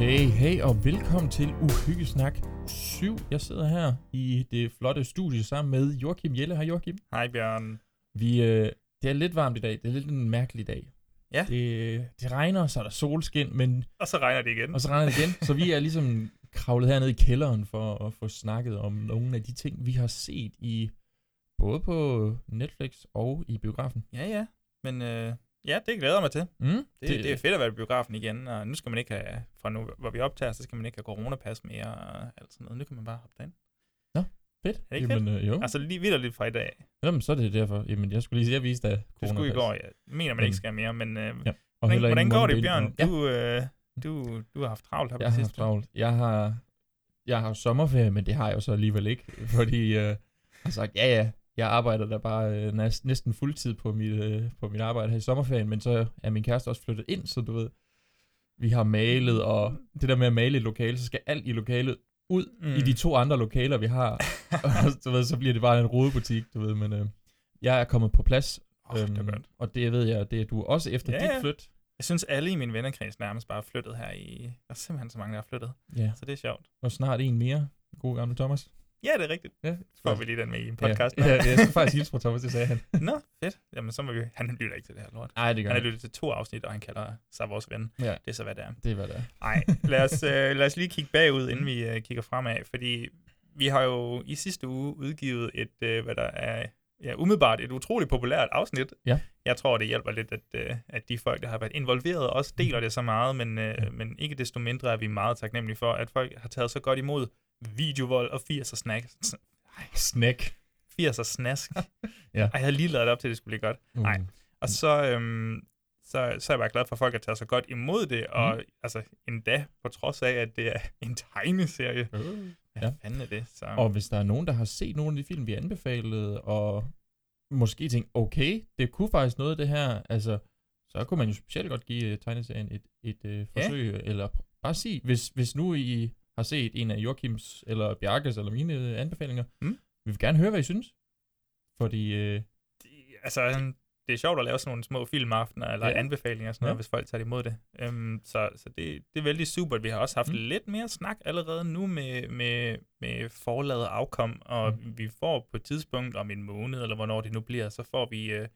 Hey, hey og velkommen til Uhyggesnak 7. Jeg sidder her i det flotte studie sammen med Joachim Jelle. Hej Joachim. Hej Bjørn. Vi, øh, det er lidt varmt i dag. Det er lidt en mærkelig dag. Ja. Det, det regner, så er der solskin, men, Og så regner det igen. og så regner det igen. så vi er ligesom kravlet herned i kælderen for at få snakket om nogle af de ting, vi har set i både på Netflix og i biografen. Ja, ja. Men øh, ja, det glæder jeg mig til. Mm, Det, det, det er fedt at være i biografen igen, og nu skal man ikke have, fra nu hvor vi optager, så skal man ikke have coronapas mere og alt sådan noget. Nu kan man bare hoppe derind. Fedt. Er det ikke Jamen, øh, jo. Altså lige vildt lidt fra i dag. Jamen, så er det derfor. Jamen, jeg skulle lige sige, jeg viste dig Det skulle i går, ja. Mener, man ikke skal mere, men øh, Ja. Og hvordan, hvordan går det, Bjørn? Ja. Du, øh, du, du har haft travlt her på Jeg har haft sidste. travlt. Jeg har, jeg har sommerferie, men det har jeg jo så alligevel ikke, fordi øh, jeg har sagt, ja ja, jeg arbejder der bare øh, næsten, fuldtid på mit, øh, på mit arbejde her i sommerferien, men så er min kæreste også flyttet ind, så du ved, vi har malet, og det der med at male et lokale, så skal alt i lokalet ud mm. i Mm. de to andre lokaler, vi har, og du ved, så bliver det bare en rodebutik, du ved, men øh, jeg er kommet på plads, Åh, det er godt. og det ved jeg, det er du også efter Ja, dit flyt. Jeg synes, alle i min vennekreds nærmest bare er flyttet her i... Der er simpelthen så mange, der er flyttet. Ja, Så det er sjovt. og snart en mere, god gamle Thomas. Ja, det er rigtigt. Ja, Får vi lige den med i en podcast. Ja, ja, jeg skal faktisk hilse fra Thomas, det sagde han. Nå, fedt. Jamen, så må vi... Han lytter ikke til det her lort. Nej, det gør Han har lyttet til to afsnit, og han kalder sig vores ven. Ja, Det er så, hvad det er. det er, hvad det er. Nej, lad os, øh, lad os lige kigge bagud, inden vi øh, kigger fremad, fordi vi har jo i sidste uge udgivet et, øh, hvad der er, ja, umiddelbart et utroligt populært afsnit. Ja. Jeg tror, det hjælper lidt, at, øh, at de folk, der har været involveret, også deler det så meget, men, øh, Ja. men ikke desto mindre er vi meget taknemmelige for, at folk har taget så godt imod videovold og 80'er snack. Snack. 80'er snask. Ja. Ej, jeg havde lige lavet det op til, at det skulle blive godt. Mm. Nej. Og så, øhm, så, så er jeg bare glad for, at folk har taget så godt imod det, og Mhm. altså endda på trods af, at det er en tegneserie. Øh. Hvad Ja. fanden er det? Så, Og hvis der er nogen, der har set nogle af de film, vi anbefalede, og måske tænkt, okay, det kunne faktisk noget af det her, altså, så kunne man jo specielt godt give uh, tegneserien et, et uh, Ja. forsøg, eller pr- bare sige, hvis, hvis nu I har set en af Joachims, eller Bjarkes, eller mine uh, anbefalinger, Mm. vi vil gerne høre, hvad I synes. Fordi, uh, det, altså, det er sjovt at lave sådan nogle små filmaftener, eller Ja. anbefalinger og sådan noget, Ja. hvis folk tager imod det. Øhm, så så det, det er vældig super. Vi har også haft Mm. lidt mere snak allerede nu med, med, med forladet afkom, og mm. vi får på et tidspunkt om en måned, eller hvornår det nu bliver, så får vi øh,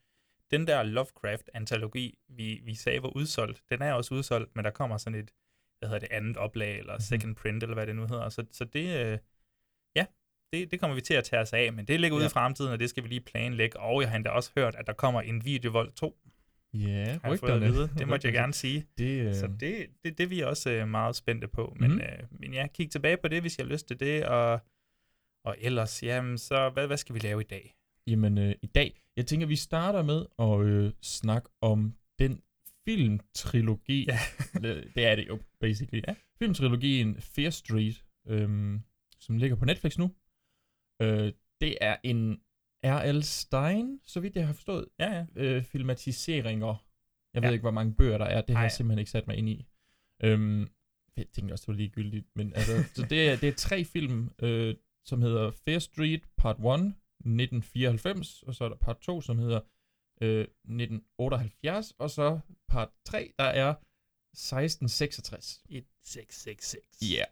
den der Lovecraft-antologi, vi, vi sagde var udsolgt. Den er også udsolgt, men der kommer sådan et, hvad hedder det, andet oplag, eller Mhm. second print, eller hvad det nu hedder. Så, så det, øh, ja, det, det kommer vi til at tage os af, men det ligger ude Ja. i fremtiden, og det skal vi lige planlægge. Og jeg har endda også hørt, at der kommer en Videovold 2, ja, at rygterne. vide. Det måtte jeg gerne sige. Det, uh, Så det, det, det er vi også øh, meget spændte på. Men, mm. øh, men ja, kig tilbage på det, hvis jeg har lyst til det. Og, og ellers, jamen, så hvad, hvad skal vi lave i dag? Jamen, øh, i dag, jeg tænker, vi starter med at øh, snakke om den filmtrilogi. Ja. det er det jo, basically. Ja. Filmtrilogien Fear Street, øhm, som ligger på Netflix nu. Øh, det er en R.L. Stein, så vidt jeg har forstået, Ja, ja. øh, filmatiseringer. Jeg ved Ja. ikke, hvor mange bøger der er. Det har jeg Ej. simpelthen ikke sat mig ind i. Øhm, jeg tænkte også, det var ligegyldigt. Men altså, så det er, det er tre film, øh, som hedder Fair Street Part 1, 1994, og så er der part 2, som hedder øh, 1978, og så part 3, der er 1666. 1666. Ja. Yeah.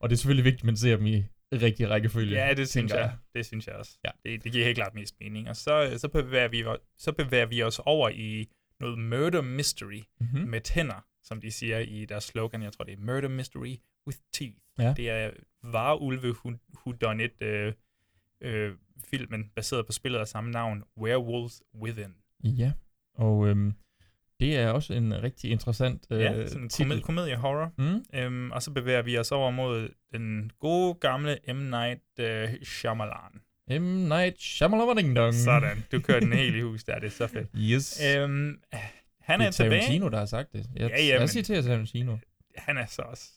Og det er selvfølgelig vigtigt, at man ser dem i rigtig rækkefølge. Ja, det synes tænker jeg. Det synes jeg også. Ja. Det, det giver helt klart mest mening. Og så, så, bevæger vi, så bevæger vi os over i noget murder mystery Mm-hmm. med tænder, som de siger i deres slogan. Jeg tror, det er murder mystery with teeth. Ja. Det er Varulve Who, Who Done It øh, øh, filmen, baseret på spillet af samme navn, Werewolves Within. Ja, og øhm, det er også en rigtig interessant øh, ja, sådan en komedie, komedie horror. Mm? Øhm, og så bevæger vi os over mod den gode gamle M. Night øh, Shyamalan. M. Night Shyamalan Ding Dong. Sådan, du kører den helt i hus der, det er så fedt. Yes. Øhm, Han det er er tilbage. Tarantino, der har sagt det. Jeg, Ja, ja, jeg citerer Tarantino. han er så også...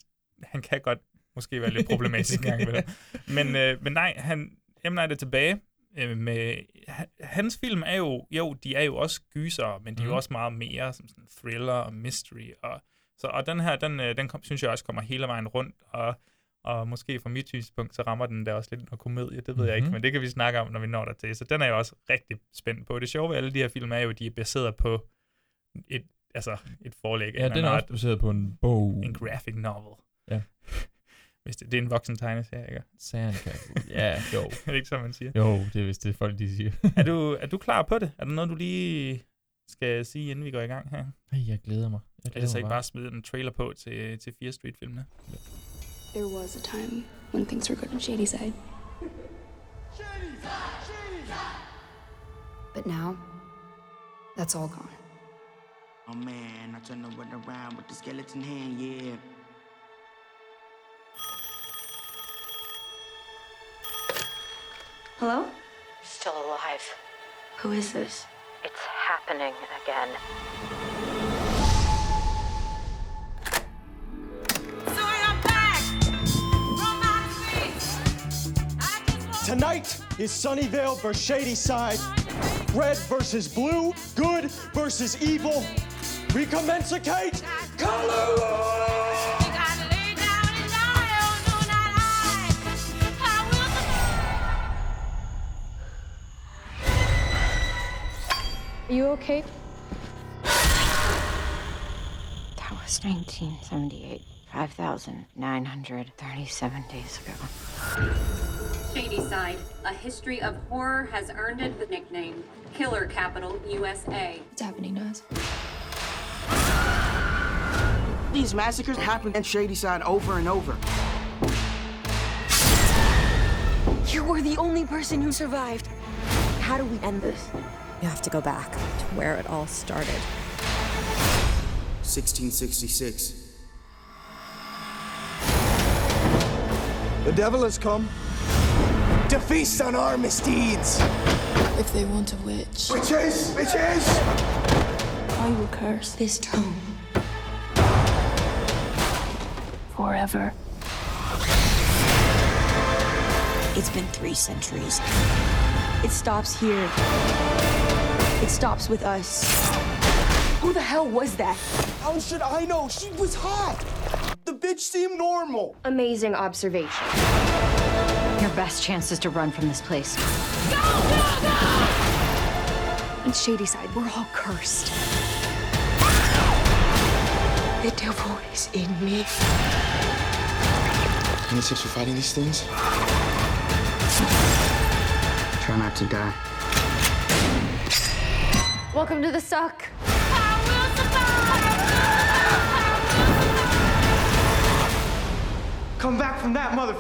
Han kan godt måske være lidt problematisk en gang det. Men, øh, men nej, han, M. Night er tilbage. Øh, med, ha- hans film er jo, jo, de er jo også gyser, men de er jo Mhm. også meget mere som sådan thriller og mystery. Og, så, og den her, den, øh, den kom, synes jeg også kommer hele vejen rundt, og, og måske fra mit synspunkt, så rammer den der også lidt noget komedie, det ved jeg ikke, Mhm. men det kan vi snakke om, når vi når der til. Så den er jeg også rigtig spændt på. Det sjove ved alle de her film er jo, at de er baseret på et, altså et forlæg. Ja, en den er også baseret på en bog. En graphic novel. Ja. Hvis det, det er en voksen tegneserie, ikke? Sandcastle. Ja, jo. er det ikke så, man siger? Jo, det er vist det, folk de siger. Er du, er du klar på det? Er der noget, du lige skal sige, inden vi går i gang her? Ej, jeg glæder mig. Jeg glæder Ellers så mig ikke bare smide en trailer på til, til 4 Street-filmene. There was a time when things were good on Shady side. But now, that's all gone. Oh man, I turn the around with the skeleton hand, yeah. Hello? Still alive. Who is this? It's happening again. Tonight is Sunnyvale versus Shady Side. Red versus blue. Good versus evil. Recommensicate. Color! Are you okay? That was 1978. 5,937 days ago. Shady Side, a history of horror has earned it the nickname Killer Capital USA. What's happening to us? These massacres happen in Shady Side over and over. You were the only person who survived. How do we end this? You have to go back to where it all started. 1666. The devil has come to feast on our misdeeds. If they want a witch, Witches! Witches! I will curse this town forever. It's been three centuries. It stops here. It stops with us. Who the hell was that? How should I know? She was hot. The bitch seemed normal. Amazing observation. Your best chance is to run from this place. In Shady Side, we're all cursed. The devil is in me. Any tips for fighting these things? Try not to die. Welcome to the suck. Come back from that mother.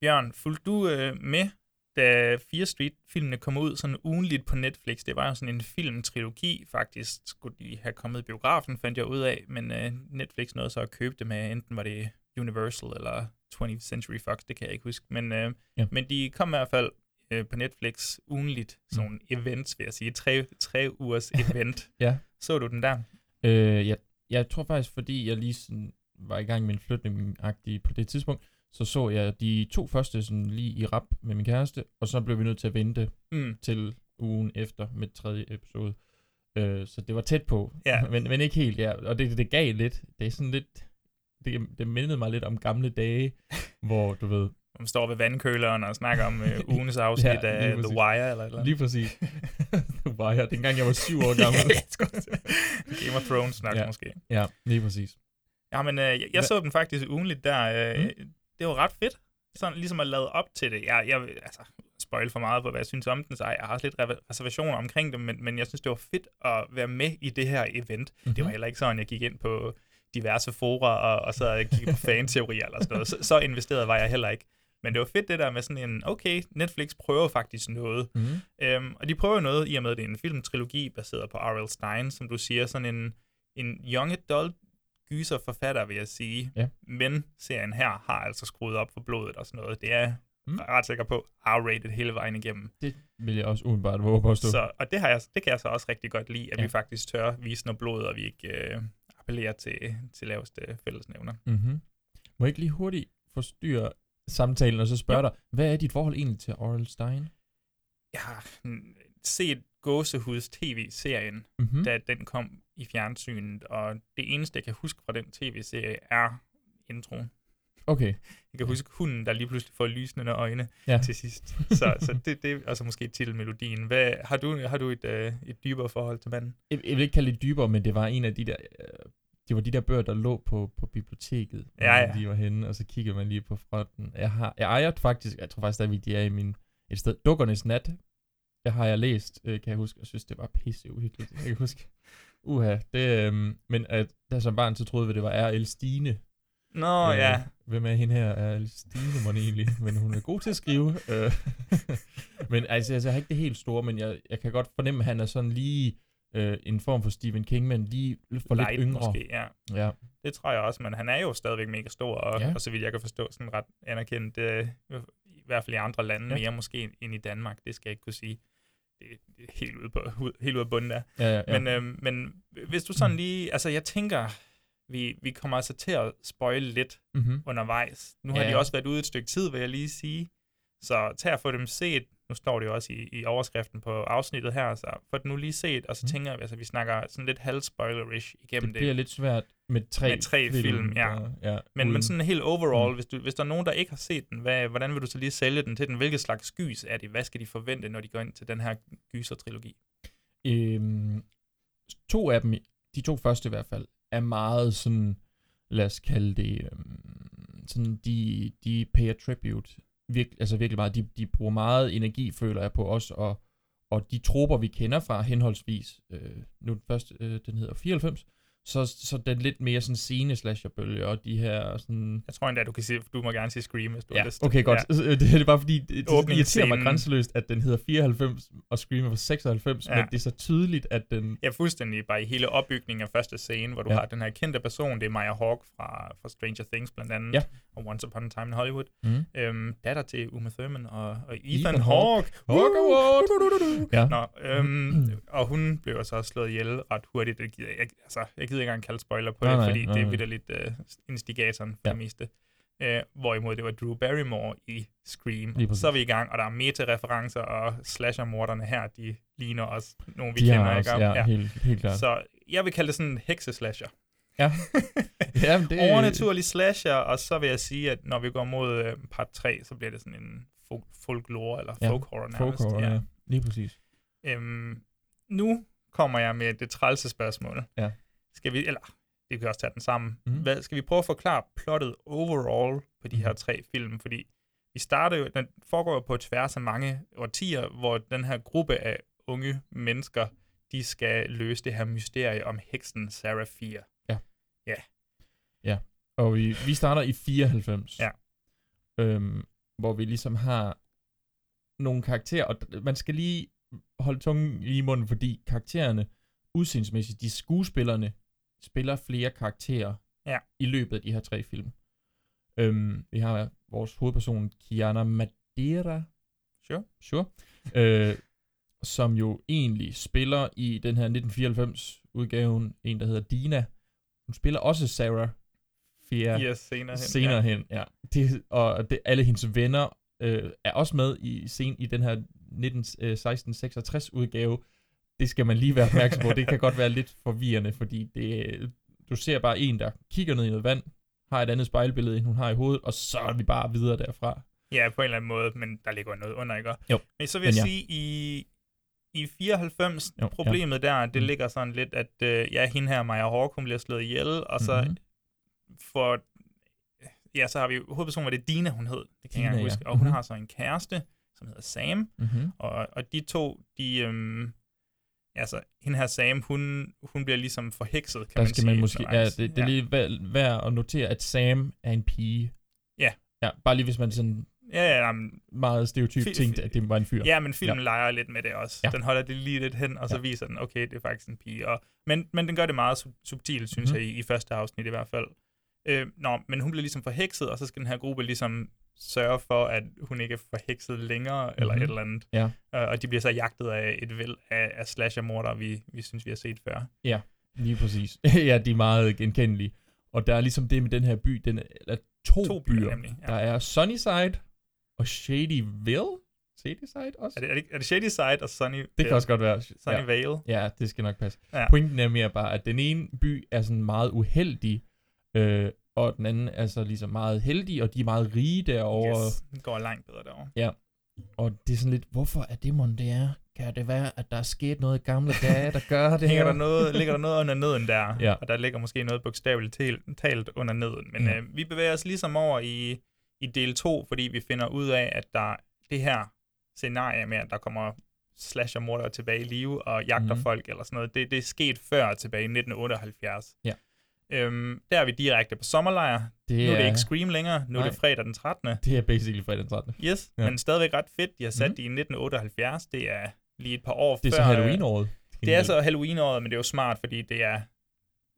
Bjørn, fulgte du øh, med, da 4 Street-filmene kom ud sådan ugenligt på Netflix? Det var jo sådan en filmtrilogi, faktisk skulle de have kommet i biografen, fandt jeg ud af, men øh, Netflix nåede så at købe det med, enten var det Universal eller 20th Century Fox, det kan jeg ikke huske, men, øh, Ja. men de kom i hvert fald øh, på Netflix ugenligt, sådan nogle events, vil jeg sige, tre, tre ugers event. Ja. Så du den der? Øh, jeg, jeg tror faktisk, fordi jeg lige sådan var i gang med en flytning på det tidspunkt, så så jeg de to første sådan lige i rap med min kæreste, og så blev vi nødt til at vente Mm. til ugen efter med tredje episode. Øh, så det var tæt på, Ja. men, men ikke helt, ja. Og det, det gav lidt, det er sådan lidt, det, det mindede mig lidt om gamle dage, hvor du ved... Man står ved vandkøleren og snakker om øh, ugens afsnit lige af The. Wire eller eller. Lige præcis. The Wire, dengang jeg var syv år gammel. Game of Thrones nok ja. måske. Ja, lige præcis. Ja, men øh, jeg, jeg så den faktisk ugenligt der. Øh, mm. Det var ret fedt. Sådan ligesom at lade op til det. Jeg, jeg altså spoil for meget på, hvad jeg synes om den, så jeg har også lidt re- reservationer omkring det, men, men jeg synes, det var fedt at være med i det her event. Mm-hmm. Det var Mhm. heller ikke sådan, jeg gik ind på diverse fora og, og så kiggede på fanteorier eller sådan noget. Så, så investeret var jeg heller ikke. Men det var fedt det der med sådan en, okay, Netflix prøver faktisk noget. Mhm. Øhm, og de prøver noget, i og med, at det er en filmtrilogi baseret på R.L. Stein, som du siger, sådan en, en young adult gyserforfatter, vil jeg sige. Ja. Men serien her har altså skruet op for blodet og sådan noget. Det er Mm. mm. ret sikker på R-rated hele vejen igennem. Det vil jeg også umiddelbart våge på at stå. Så, og det, har jeg, det kan jeg så også rigtig godt lide, at Ja. ja. vi faktisk tør vise noget blod, og vi ikke øh, appellerer til, til laveste fællesnævner. Mm-hmm. Må jeg ikke lige hurtigt forstyrre samtalen og så spørge dig, hvad er dit forhold egentlig til Oral Stein? Jeg har set Gåsehuds tv-serien, Mhm. mm-hmm. da den kom i fjernsynet, og det eneste, jeg kan huske fra den tv-serie, er introen. Okay. Jeg kan huske hunden, der lige pludselig får lysende øjne Ja. til sidst. Så, så det, det er altså måske titelmelodien. Hvad, har du, har du et, øh, et dybere forhold til manden? Jeg, jeg vil ikke kalde det dybere, men det var en af de der... Øh, det var de der bøger, der lå på, på biblioteket, Ja, ja. de var henne, og så kiggede man lige på fronten. Jeg, har, jeg ejer faktisk, jeg tror faktisk stadigvæk, de er i min, et sted, Dukkernes Nat, jeg har jeg læst, øh, kan jeg huske, og synes, det var pisse uhyggeligt. Jeg kan huske, uha, det, øh, men at, der som barn, så troede vi, det var R.L. Stine. Nå, øh, ja. Hvem er hende her? R.L. Stine, må egentlig, men hun er god til at skrive. øh. men altså, altså, jeg har ikke det helt store, men jeg, jeg kan godt fornemme, at han er sådan lige øh, en form for Stephen King, men lige for lidt Light yngre. Måske, ja. Ja. Det tror jeg også, men han er jo stadigvæk mega stor, og, Ja. og så vidt jeg kan forstå, sådan ret anerkendt, øh, i hvert fald i andre lande, ja. mere måske end i Danmark, det skal jeg ikke kunne sige. Det, er helt ude, på, helt ude af bunden der. Ja, ja, ja. Men, øh, men hvis du sådan lige, altså jeg tænker, vi, vi kommer altså til at spoile lidt Mhm. undervejs. Nu har Ja. de også været ude et stykke tid, vil jeg lige sige. Så tag at få dem set. Nu står det jo også i, i overskriften på afsnittet her, så få det nu lige set, og så Mhm. tænker jeg, altså vi snakker sådan lidt halvspoilerish igennem Det det. bliver lidt svært med tre, med tre film, film ja. der- ja. Men, uden- men sådan helt overall, Mm. hvis, du, hvis der er nogen, der ikke har set den, hvad, hvordan vil du så lige sælge den til den? Hvilket slags gys er det? Hvad skal de forvente, når de går ind til den her gyser-trilogi? Øhm, to af dem, de to første i hvert fald, er meget sådan, lad os kalde det, øhm, sådan, de, de pay a tribute, virk, altså virkelig meget, de, de bruger meget energi, føler jeg på os, og, og de trupper, vi kender fra henholdsvis, øh, nu den første, øh, den hedder 94, så, så den lidt mere sådan scene slasherbølge, og de her sådan... Jeg tror endda, du kan sige, du må gerne sige Scream, hvis du Ja, har lyst. okay, godt. Ja. Ja. Det er bare fordi, det, det irriterer mig grænseløst, at den hedder 94, og Scream er fra 96, Ja. men det er så tydeligt, at den... Ja, fuldstændig. Bare i hele opbygningen af første scene, hvor du Ja. har den her kendte person, det er Maya Hawke fra, fra Stranger Things blandt andet, Ja. og Once Upon a Time in Hollywood. Mhm. Øhm, datter til Uma Thurman og, og Ethan, Ethan Hawke. Hawke. Award. Ja. Nå, øhm, og hun blev så slået ihjel ret hurtigt. Det gider jeg, altså, jeg gider ikke engang kalde spoiler på Nej, det, fordi nej, det er lidt uh, instigatoren for Ja. det meste. Uh, hvorimod det var Drew Barrymore i Scream. Så er vi i gang, og der er meta-referencer, og slasher-morderne her, de ligner også nogle, vi De kender. også- ikke? ja, helt- helt klart. Så jeg vil kalde det sådan en hekseslasher. Ja. ja det, Overnaturlig slasher, og så vil jeg sige, at når vi går mod øh, part 3, så bliver det sådan en folk, folklore, eller Ja, folk horror nærmest. folk horror, ja. Lige præcis. Øhm, nu kommer jeg med det trælse spørgsmål. Ja. Skal vi, eller vi kan også tage den sammen. Mm. Hvad, skal vi prøve at forklare plottet overall på de her tre film? Fordi vi starter jo, den foregår jo på tværs af mange årtier, hvor den her gruppe af unge mennesker, de skal løse det her mysterie om heksen Sarah Fear. Ja. Ja. Ja, og vi, vi starter i 94. Ja. Øhm, hvor vi ligesom har nogle karakterer, og man skal lige holde tungen lige i munden, fordi karaktererne, udseendsmæssigt, de skuespillerne, spiller flere karakterer Ja. i løbet af de her tre film. Øhm, vi har vores hovedperson, Kiana Madeira. Sure. Sure. øh, som jo egentlig spiller i den her 1994-udgaven, en der hedder Dina. Hun spiller også Sarah Fia Yes, senere hen, senere ja. hen ja. Det, og det, alle hendes venner øh, er også med i, scen, i den her 1966 udgave. Det skal man lige være opmærksom på. Det kan godt være lidt forvirrende, fordi det, du ser bare en, der kigger ned i noget vand, har et andet spejlbillede, end hun har i hovedet, og så er vi bare videre derfra. Ja, på en eller anden måde, men der ligger noget under, ikke? Jo. Men så vil jeg ja. sige, i, i 94, Jo, problemet ja. der, det Mm. ligger sådan lidt, at øh, ja, hende her, Maja Hawke, hun bliver slået ihjel, og så Mhm. for, ja, så har vi hovedpersonen, var det Dina, hun hed, det kan Dina, jeg ikke ja. huske, og hun Mhm. har så en kæreste, som hedder Sam, Mhm. og, og de to, de, øhm, altså, hende her Sam, hun, hun bliver ligesom forhekset, kan Der man skal sige. man måske, ja, det, det er lige værd, værd at notere, at Sam er en pige. Ja. Ja, bare lige hvis man sådan Ja, ja, men, meget stereotypt Fi- tænkt, at det var en fyr. Ja, men filmen Ja. leger lidt med det også. Ja. Den holder det lige lidt hen, og så Ja. viser den, okay, det er faktisk en pige. Og, men, men den gør det meget sub- subtilt, synes Mhm. mm-hmm. jeg, i, i første afsnit i hvert fald. Øh, nå, men hun bliver ligesom forhekset, og så skal den her gruppe ligesom sørge for, at hun ikke er forhekset længere, mm-hmm. eller Mhm. et eller andet. Ja. Øh, og de bliver så jagtet af et væld af, af slasher-mordere, vi, vi synes, vi har set før. Ja, lige præcis. ja, de er meget genkendelige. Og der er ligesom det med den her by, den er, eller to, To byer, byer. nemlig, ja. Der er Sunnyside og Shadyville. Shadyside også? Er det, er det, er det Shady Side og Sunny Det kan også godt være. Sunny ja. Vale? Ja, det skal nok passe. Ja. Pointen er mere bare, at den ene by er sådan meget uheldig, øh, og den anden er så ligesom meget heldig, og de er meget rige derovre. Yes, det går langt bedre derovre. Ja. Og det er sådan lidt, hvorfor er det mon det er? Kan det være, at der er sket noget i gamle dage, der gør det Hænger der noget, ligger der noget under neden der, Ja. og der ligger måske noget bogstaveligt talt, under neden. Men Ja. øh, vi bevæger os ligesom over i, i del 2, fordi vi finder ud af, at der det her scenarie med, at der kommer slasher-mordere tilbage i live og jagter mm-hmm. folk eller sådan noget, det, det er sket før tilbage i 1978. Ja. Øhm, der er vi direkte på sommerlejr. Det nu er det er- ikke Scream længere, nu er Nej. det fredag den 13. Det er basically fredag den 13. Yes, Ja. men stadigvæk ret fedt. De har sat mm. det i 1978. Det er lige et par år Det er før... så øh, Halloween-året. Det er så Halloween-året, men det er jo smart, fordi det er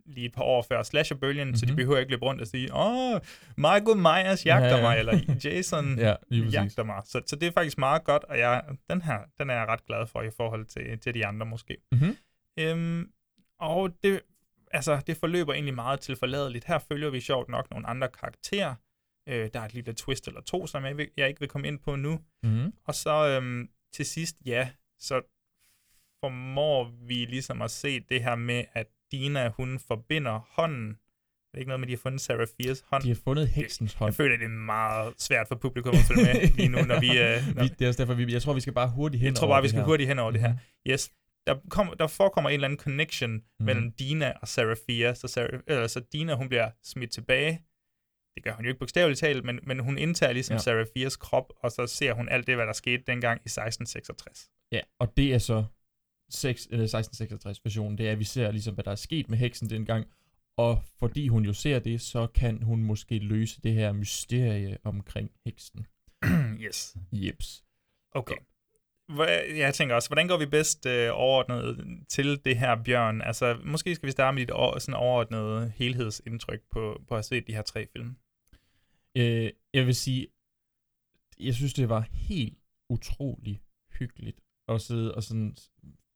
lige et par år før slasherbølgen, mm-hmm. så de Mhm. behøver ikke løbe rundt og sige, åh, Michael Myers jagter Ja, ja. mig, eller Jason Ja, jagter mig. Så, så det er faktisk meget godt, og jeg, den her, den er jeg ret glad for i forhold til, til de andre måske. Mhm. Øhm, og det, altså, det forløber egentlig meget tilforladeligt. Her følger vi sjovt nok nogle andre karakterer. Øh, der er et lille twist eller to, som jeg, vil, jeg ikke vil komme ind på nu. Mhm. Og så øhm, til sidst, ja, så formår vi ligesom at se det her med, at Dina, hun forbinder hånden. Det er ikke noget med, at de har fundet Sarah Fiers hånd. De har fundet heksens hånd. Jeg føler, det er meget svært for publikum at følge med lige nu, når vi... Øh, når, vi, det er også derfor, vi, jeg tror, vi skal bare hurtigt hen jeg tror bare, vi skal her. hurtigt hen over det her. Mhm. Yes. Der, kom, der forekommer en eller anden connection mm. mellem Dina og Sarah Fia. Så, Sarah, eller, så Dina, hun bliver smidt tilbage. Det gør hun jo ikke bogstaveligt talt, men, men hun indtager ligesom Ja. Fias krop, og så ser hun alt det, hvad der skete dengang i 1666. Ja, og det er så 6, eller 1666 versionen. Det er, at vi ser ligesom, hvad der er sket med heksen dengang. Og fordi hun jo ser det, så kan hun måske løse det her mysterie omkring heksen. yes. Jeps. Okay. Jeg tænker også, hvordan går vi bedst øh, overordnet til det her, Bjørn? Altså, måske skal vi starte med dit over, sådan overordnede helhedsindtryk på, på at set de her tre film. Øh, jeg vil sige, jeg synes, det var helt utrolig hyggeligt at sidde og sådan,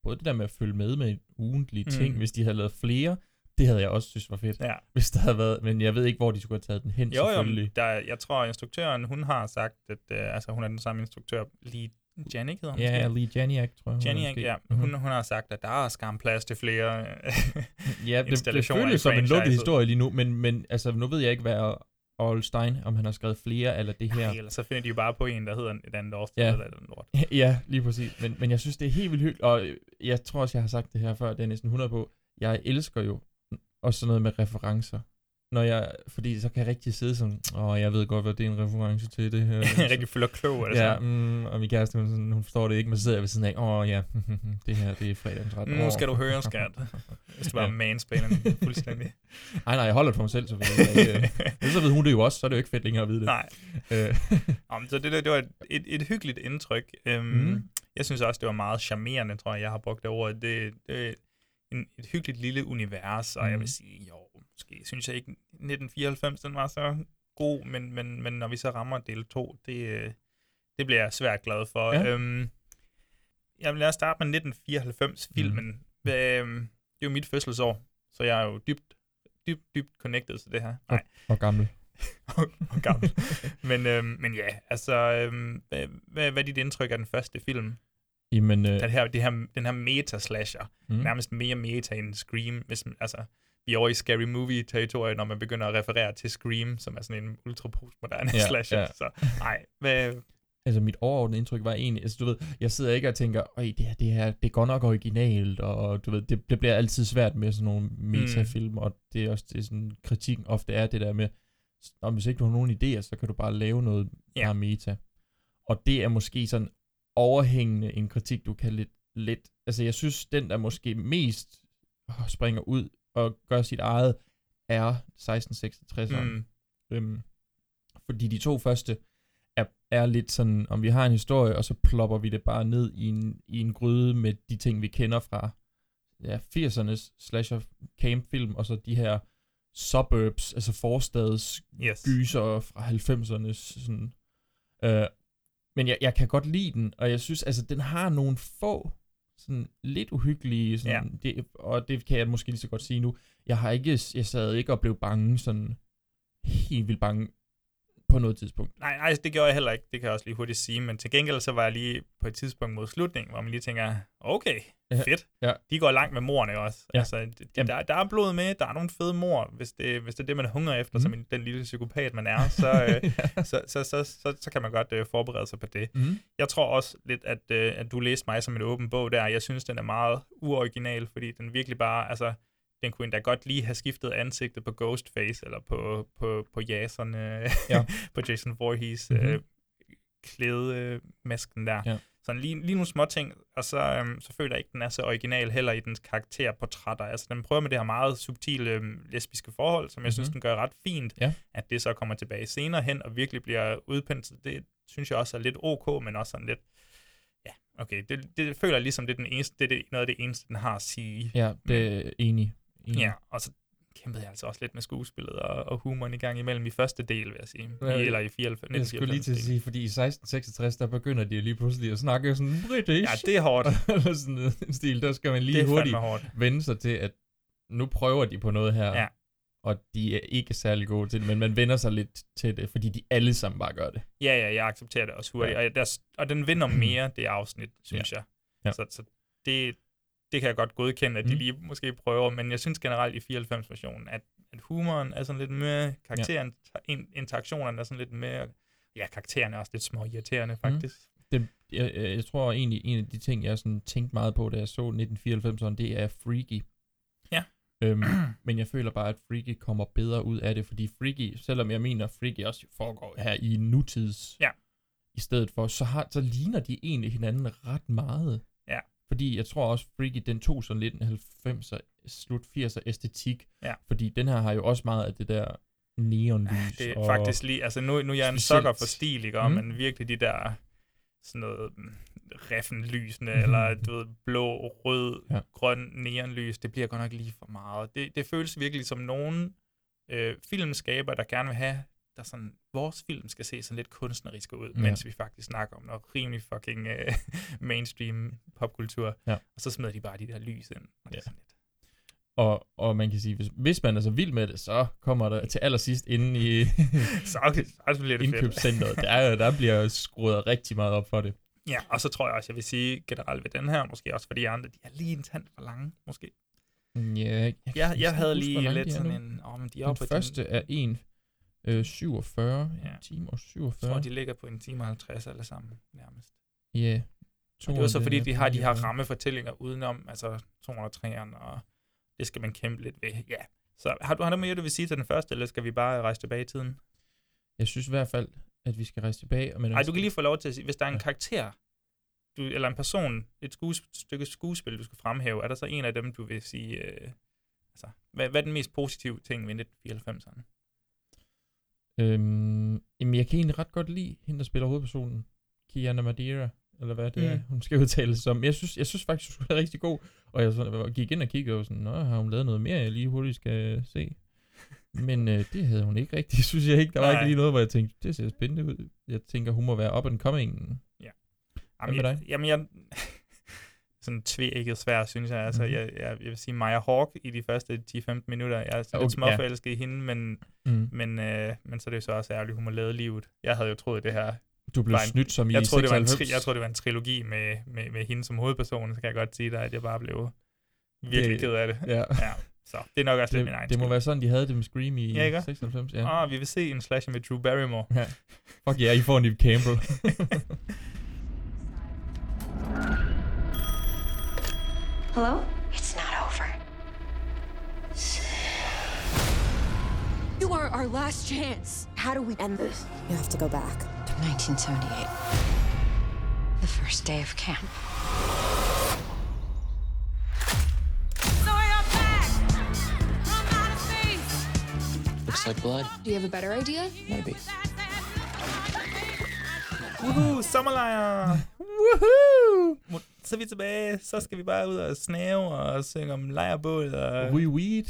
både det der med at følge med med ugentlige Mm. ting, hvis de havde lavet flere, det havde jeg også synes var fedt, Ja. hvis der havde været, men jeg ved ikke, hvor de skulle have taget den hen, Jo, jo, selvfølgelig. men der, jeg tror, instruktøren, hun har sagt, at øh, altså, hun er den samme instruktør, Lee Janik hedder hun Ja, måske? Lee Janiak, tror jeg. Janiak, ja. Mhm. Hun, hun har sagt, at der er skam plads til flere øh, Ja, det, det føles som en lukket historie lige nu, men, men altså, nu ved jeg ikke, hvad Old Stein, om han har skrevet flere, eller det her. Nej, ellers så finder de jo bare på en, der hedder et andet årstal Ja. eller et andet lort. ja, lige præcis. Men, men jeg synes, det er helt vildt hyggeligt, og øh, jeg tror også, jeg har sagt det her før, det er næsten 100 på. Jeg elsker jo også sådan noget med referencer. Når jeg, fordi så kan jeg rigtig sidde sådan, åh, jeg ved godt, hvad det er en reference til det her. Rigtig føler klog, er det ja, mm, og min kæreste, hun, sådan, hun forstår det ikke, men så sidder jeg ved siden af, åh ja, det her, det er fredag den 13. Nu skal du høre, skat. Hvis du bare Ja. mansplainer fuldstændig. Nej, nej, jeg holder det for mig selv, selvfølgelig. Øh, Ellers så ved hun det jo også, så er det jo ikke fedt længere at vide det. Nej. Øh, Om, så det, det, det var et, et, et hyggeligt indtryk. Øhm, Mhm. Jeg synes også, det var meget charmerende, tror jeg, jeg har brugt det ord. Det, det er en, et hyggeligt lille univers, og jeg Mhm. vil sige, jo, måske synes jeg ikke, 1994, den var så god, men, men, men når vi så rammer del 2, det, øh, det bliver jeg svært glad for. Ja. Øhm, jeg vil lade starte med 1994-filmen. Mm. Øhm, det er jo mit fødselsår, så jeg er jo dybt, dybt, dybt connected til det her. Nej, og gammel. og, og gammel. men, øhm, men ja, altså, øhm, hvad, hvad, hvad er dit indtryk af den første film? Jamen, øh, Den her, det her, den her meta-slasher. Mm. Nærmest mere meta end Scream. Hvis, altså, er over i Scary Movie-territoriet, når man begynder at referere til Scream, som er sådan en ultra postmoderne Ja, slasher. ja. Så nej, hvad, altså mit overordnede indtryk var egentlig, altså du ved, jeg sidder ikke og tænker, øj, det her, det her, det er godt nok originalt, og du ved, det, det bliver altid svært med sådan nogle metafilm, og det er også det, sådan, kritikken ofte er det der med, om hvis ikke du har nogen idéer, så kan du bare lave noget, Ja. er meta. Og det er måske sådan overhængende en kritik, du kan lidt, lidt, altså jeg synes, den der måske mest springer ud og gør sit eget, er 1666'eren. Mm. Øhm, fordi de to første er, er lidt sådan, om vi har en historie, og så plopper vi det bare ned i en, i en gryde med de ting, vi kender fra ja, 80'ernes slasher campfilm, og så de her suburbs, altså forstads Yes. gyser fra 90'ernes sådan. Øh, men jeg, jeg kan godt lide den, og jeg synes, altså, den har nogle få sådan lidt uhyggelige, sådan, det, og det kan jeg måske lige så godt sige nu. Jeg har ikke, jeg sad ikke og blev bange, sådan helt vildt bange på noget tidspunkt. Nej, nej, det gjorde jeg heller ikke. Det kan jeg også lige hurtigt sige. Men til gengæld så var jeg lige på et tidspunkt mod slutningen, hvor man lige tænker, okay, Ja, fedt. ja. De går langt med morerne også. Ja. Altså, de, der, der er blod med, der er nogle fede mor, hvis det, hvis det er det, man hungrer efter, mm. som en, den lille psykopat, man er, så, øh, så, så, så, så, så kan man godt øh, forberede sig på det. Mhm. Jeg tror også lidt, at, øh, at du læste mig som en åben bog der. Jeg synes, den er meget uoriginal, fordi den virkelig bare, altså, den kunne endda godt lige have skiftet ansigtet på Ghostface, eller på, på, på Jason, øh, Ja. på Jason Voorhees Mhm. øh, klædemasken der. Ja. Sådan lige, lige nogle små ting, og så, øhm, så føler jeg ikke, den er så original heller i dens karakterportrætter. Altså, den prøver med det her meget subtile øhm, lesbiske forhold, som jeg mm-hmm. synes, Mhm. den gør ret fint. Ja. At det så kommer tilbage senere hen, og virkelig bliver udpenslet, det synes jeg også er lidt ok, men også sådan lidt, ja, okay, det, det føler jeg ligesom, det er, den eneste, det er det, noget af det eneste, den har at sige. Ja, det er enig. Enig. Ja, og så kæmpede jeg altså også lidt med skuespillet og, og humoren i gang imellem i første del, vil jeg sige. I, Ja, eller i 94. Jeg skulle lige til at sige, fordi i 1666, der begynder de lige pludselig at snakke sådan british. Ja, det er hårdt. Eller sådan en stil. Der skal man lige hurtigt hårdt. vende sig til, at nu prøver de på noget her, Ja. og de er ikke særlig gode til det, men man vender sig lidt til det, fordi de alle sammen bare gør det. Ja, ja, jeg accepterer det også hurtigt. Ja. Og, der, og den vinder mere, det afsnit, synes Ja. jeg. Ja. Så, så det, det kan jeg godt godkende, at de Mm. lige måske prøver, men jeg synes generelt i 94-versionen, at, at humoren er sådan lidt mere, karakteren, ja. interaktionerne er sådan lidt mere, ja, karaktererne er også lidt små irriterende, faktisk. Det, jeg, jeg jeg tror egentlig, en af de ting, jeg sådan tænkte meget på, da jeg så 1994'eren, det er Freaky. Ja. Øhm, men jeg føler bare, at Freaky kommer bedre ud af det, fordi Freaky, selvom jeg mener, Freaky også foregår her i nutids, Ja. i stedet for, så, har, så ligner de egentlig hinanden ret meget. Ja. Fordi jeg tror også, Freaky, den tog sådan lidt en 90'er, slut 80'er æstetik. Ja. Fordi den her har jo også meget af det der neonlys. Det er og faktisk lige, altså nu, nu er jeg en sokker for stil, ikke? Mm. Mm. men virkelig de der sådan noget mm, riffenlysende, Mhm. eller du ved, blå, rød, Ja. ja. grøn neonlys, det bliver godt nok lige for meget. Det, det føles virkelig som nogen øh, filmskaber, der gerne vil have, der sådan, vores film skal se sådan lidt kunstnerisk ud, Ja. mens vi faktisk snakker om noget rimelig fucking øh, mainstream popkultur. Ja. Og så smider de bare de der lys ind. Og det er sådan lidt, Og, og man kan sige, hvis, hvis man er så vild med det, så kommer der til allersidst inde i så, så bliver det indkøbscenteret. Der, der bliver skruet rigtig meget op for det. Ja, og så tror jeg også, jeg vil sige generelt ved den her, måske også for de andre, de er lige en tand for lange, måske. Ja, jeg, Jeg, jeg havde lige lidt sådan nu. en, åh, men de er Den første er 1, øh, 47, ja. En time og Jeg 47. tror, de ligger på en time og 50 alle sammen, nærmest. Ja. Og det var så fordi, er de har de her 44. rammefortællinger udenom, altså 203'eren, og det skal man kæmpe lidt ved. Ja. Så har du, har du mere, du vil sige til den første, eller skal vi bare rejse tilbage i tiden? Jeg synes i hvert fald, at vi skal rejse tilbage. Men Nej, du kan lige få lov til at sige, hvis der er en karakter, du, eller en person, et skues, stykke skuespil, du skal fremhæve, er der så en af dem, du vil sige, øh, altså, hvad, hvad er den mest positive ting ved 1994'eren? Øhm, jamen, jeg kan egentlig ret godt lide hende, der spiller hovedpersonen. Kiana Madeira, eller hvad det Mm. er, hun skal udtales som. Jeg synes, jeg synes faktisk, hun er rigtig god. Og jeg sådan, gik ind og kiggede og sådan, Nå, har hun lavet noget mere, jeg lige hurtigt skal se? Men øh, det havde hun ikke rigtigt, synes jeg ikke. Der var Nej. ikke lige noget, hvor jeg tænkte, det ser spændende ud. Jeg tænker, hun må være up and coming. Ja. Hvad med dig? Jeg, jamen, jeg, sådan tvækket svær, synes jeg. Altså, Mhm. jeg, jeg, jeg vil sige Maja Hawk i de første 10-15 minutter. Jeg er sådan Okay, lidt småforelsket i hende, men, Mm. men, øh, men så er det jo så også ærgerligt, hun må lade livet. Jeg havde jo troet, det her Du blev en, snydt som i jeg troede, det var en, 96. tri- jeg troede, det var en trilogi med, med, med hende som hovedperson, så kan jeg godt sige dig, at jeg bare blev virkelig Det- ked af det. ja. ja. Så det er nok også lidt Det, min egen det må skyld. være sådan, de havde det med Scream i Ja, ikke? 96. Ja. Ah, vi vil se en slasher med Drew Barrymore. Ja. Fuck ja, yeah, I får Nip Campbell. Hello? It's not over. You are our last chance. How do we end this? You have to go back. To 1978. The first day of camp. Looks like blood. Do you have a better idea? Maybe. Woohoo, sommerlejr! Woohoo! Så er vi tilbage, så skal vi bare ud og snave og synge om lejrbål og... We weed.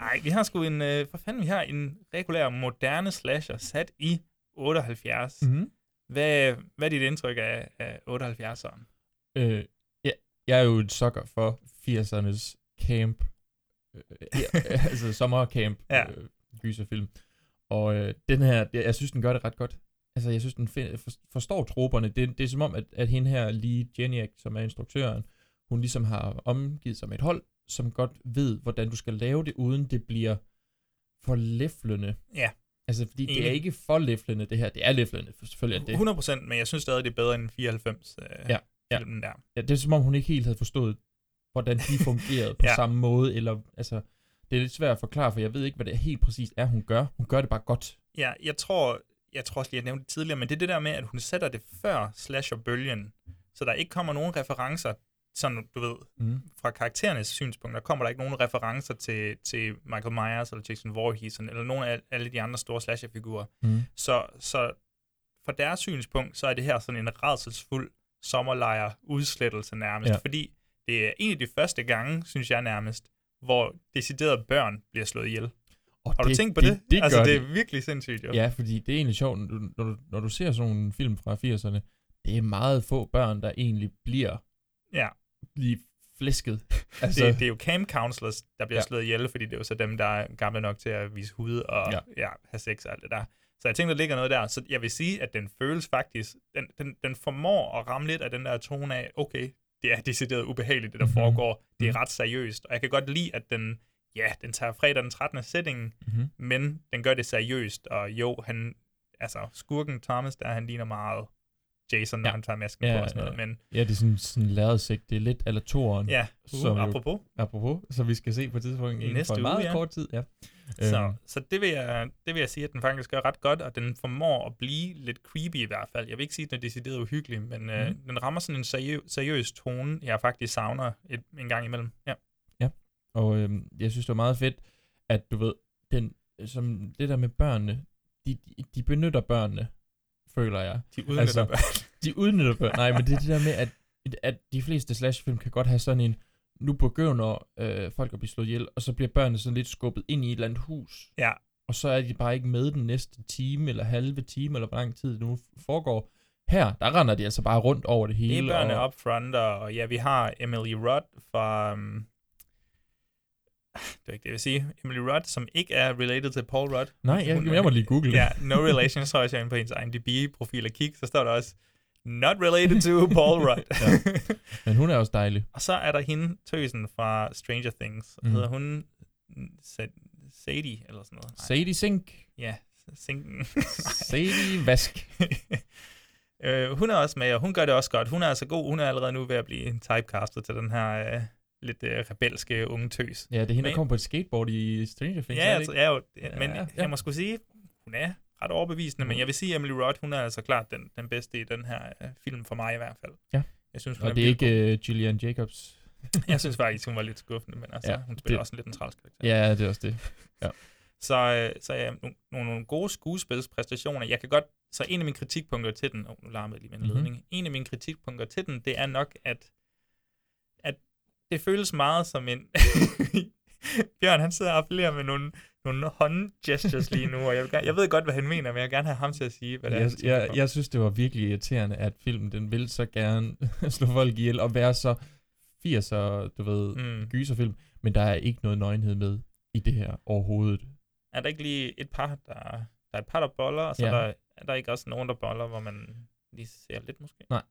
Ej, vi har sgu en, øh, for fanden, vi har en regulær moderne slasher sat i 78. Mhm. Hvad, hvad er dit indtryk af, af 78'eren? Øh, ja, jeg er jo et sukker for 80'ernes camp. Øh, ja, altså sommercamp Ja. øh, gyserfilm. Og øh, den her, jeg, jeg synes, den gør det ret godt. Altså, jeg synes, den forstår troberne. Det, det er som om, at, at hende her, Lee Jeniak, som er instruktøren, hun ligesom har omgivet sig med et hold, som godt ved, hvordan du skal lave det, uden det bliver for læflende. Ja. Altså, fordi det er ikke for læflende, det her. Det er læflende, selvfølgelig det. 100 procent, men jeg synes stadig, det er bedre end 94 øh, Ja, ja. filmen der. Ja, det er som om, hun ikke helt havde forstået, hvordan de fungerede på ja. samme måde, eller, altså, det er lidt svært at forklare, for jeg ved ikke, hvad det helt præcist er, hun gør. Hun gør det bare godt. Ja, jeg tror, jeg tror også lige, jeg nævnte det tidligere, men det er det der med, at hun sætter det før slasher-bølgen, så der ikke kommer nogen referencer, sådan du ved, Mm. fra karakterernes synspunkt, der kommer der ikke nogen referencer til, til Michael Myers eller Jason Voorhees, eller nogen af alle de andre store slasher-figurer. Mm. Så, så fra deres synspunkt, så er det her sådan en redselsfuld sommerlejr udslettelse nærmest, Ja. fordi det er en af de første gange, synes jeg nærmest, hvor deciderede børn bliver slået ihjel. Og Har du tænkt på det? det altså, gør det er virkelig sindssygt, jo. Ja, fordi det er egentlig sjovt, når du, når du, ser sådan nogle film fra 80'erne, det er meget få børn, der egentlig bliver Ja. lige flæsket. Altså, det, det er jo camp counselors, der bliver Ja. slået ihjel, fordi det er jo så dem, der er gamle nok til at vise hud og Ja. ja. Have sex og alt det der. Så jeg tænker, der ligger noget der. Så jeg vil sige, at den føles faktisk, den, den, den formår at ramme lidt af den der tone af, okay, det er decideret ubehageligt, det der Mhm. mm-hmm. foregår. Det er Mhm. ret seriøst. Og jeg kan godt lide, at den, ja, den tager fredag den 13. settingen, Mhm. men den gør det seriøst. Og jo, han, altså skurken Thomas, der han ligner meget Jason, når Ja. han tager masken Ja, på og sådan noget. ja. Men Ja, det er sådan, sådan lærredsigt. Det er lidt ala toren. Ja, uh, som jo- apropos. apropos, så vi skal se på et tidspunkt inden Næste for en uge, meget ja. kort tid. Ja. Så, Øhm, så det, vil jeg, det vil jeg sige, at den faktisk gør ret godt, og den formår at blive lidt creepy i hvert fald. Jeg vil ikke sige, at den er decideret uhyggelig, men mm. øh, Mhm. den rammer sådan en seriø- seriøs tone, jeg faktisk savner et, en gang imellem. Ja. Og øhm, jeg synes, det var meget fedt, at du ved, den, som det der med børnene, de, de, de benytter børnene, føler jeg. De udnytter børn. De udnytter børn. Nej, men det er det der med, at, at de fleste slashfilm kan godt have sådan en, nu begynder øh, folk at blive slået ihjel, og så bliver børnene sådan lidt skubbet ind i et eller andet hus. Ja. Og så er de bare ikke med den næste time, eller halve time, eller hvor lang tid det nu foregår. Her, der render de altså bare rundt over det hele. Det er børnene og, up front, og ja, vi har Emily Rudd fra... Um, det er ikke det, jeg vil sige. Emily Rudd, som ikke er related til Paul Rudd. Nej, jeg- jeg må lige google det. Ja, no relation, så jeg ind på hendes IMDb-profil og kig, så står der også, not related to Paul Rudd. Ja. Men hun er også dejlig. Og så er der hende, tøsen fra Stranger Things. Mm. Hedder hun Sa- Sadie, eller sådan noget? Nej. Sadie Sink. Ja, Sinken. Sadie Vask. øh, hun er også med, og hun gør det også godt. Hun er altså god. Hun er allerede nu ved at blive typecastet til den her øh, lidt øh, rebelske unge tøs. Ja, det er hende, der Men- kommer på et skateboard i Stranger Things. Ja, er altså, ja, jo, ja, men Ja, jeg må skulle sige, hun er ret overbevisende, men Mhm. jeg vil sige, at Emily Rudd, hun er altså klart den, den bedste i den her øh, film for mig i hvert fald. Ja. Jeg synes, hun Og det er ikke uh, Julian Jacobs. Jeg synes faktisk, hun var lidt skuffende, men altså, Ja, hun spiller det- også en lidt en træls karakter. Ja, det er også det. Ja. Så, øh, så ja, nogle, nogle, gode skuespilspræstationer. Jeg kan godt, så en af mine kritikpunkter til den, oh, nu larmede lige Mhm. mm-hmm. ledning, en af mine kritikpunkter til den, det er nok, at det føles meget som en... Bjørn, han sidder og appellerer med nogle, nogle håndgestures lige nu, og jeg, vil, gerne- jeg ved godt, hvad han mener, men jeg vil gerne have ham til at sige, hvad det er. Jeg, tænker jeg, på. jeg synes, det var virkelig irriterende, at filmen den vil så gerne slå folk ihjel og være så 80'er, du ved, Mm. gyserfilm, men der er ikke noget nøgenhed med i det her overhovedet. Er der ikke lige et par, der, der er et par, der boller, og så Ja. ja. der, er der ikke også nogen, der boller, hvor man lige ser lidt måske? Nej.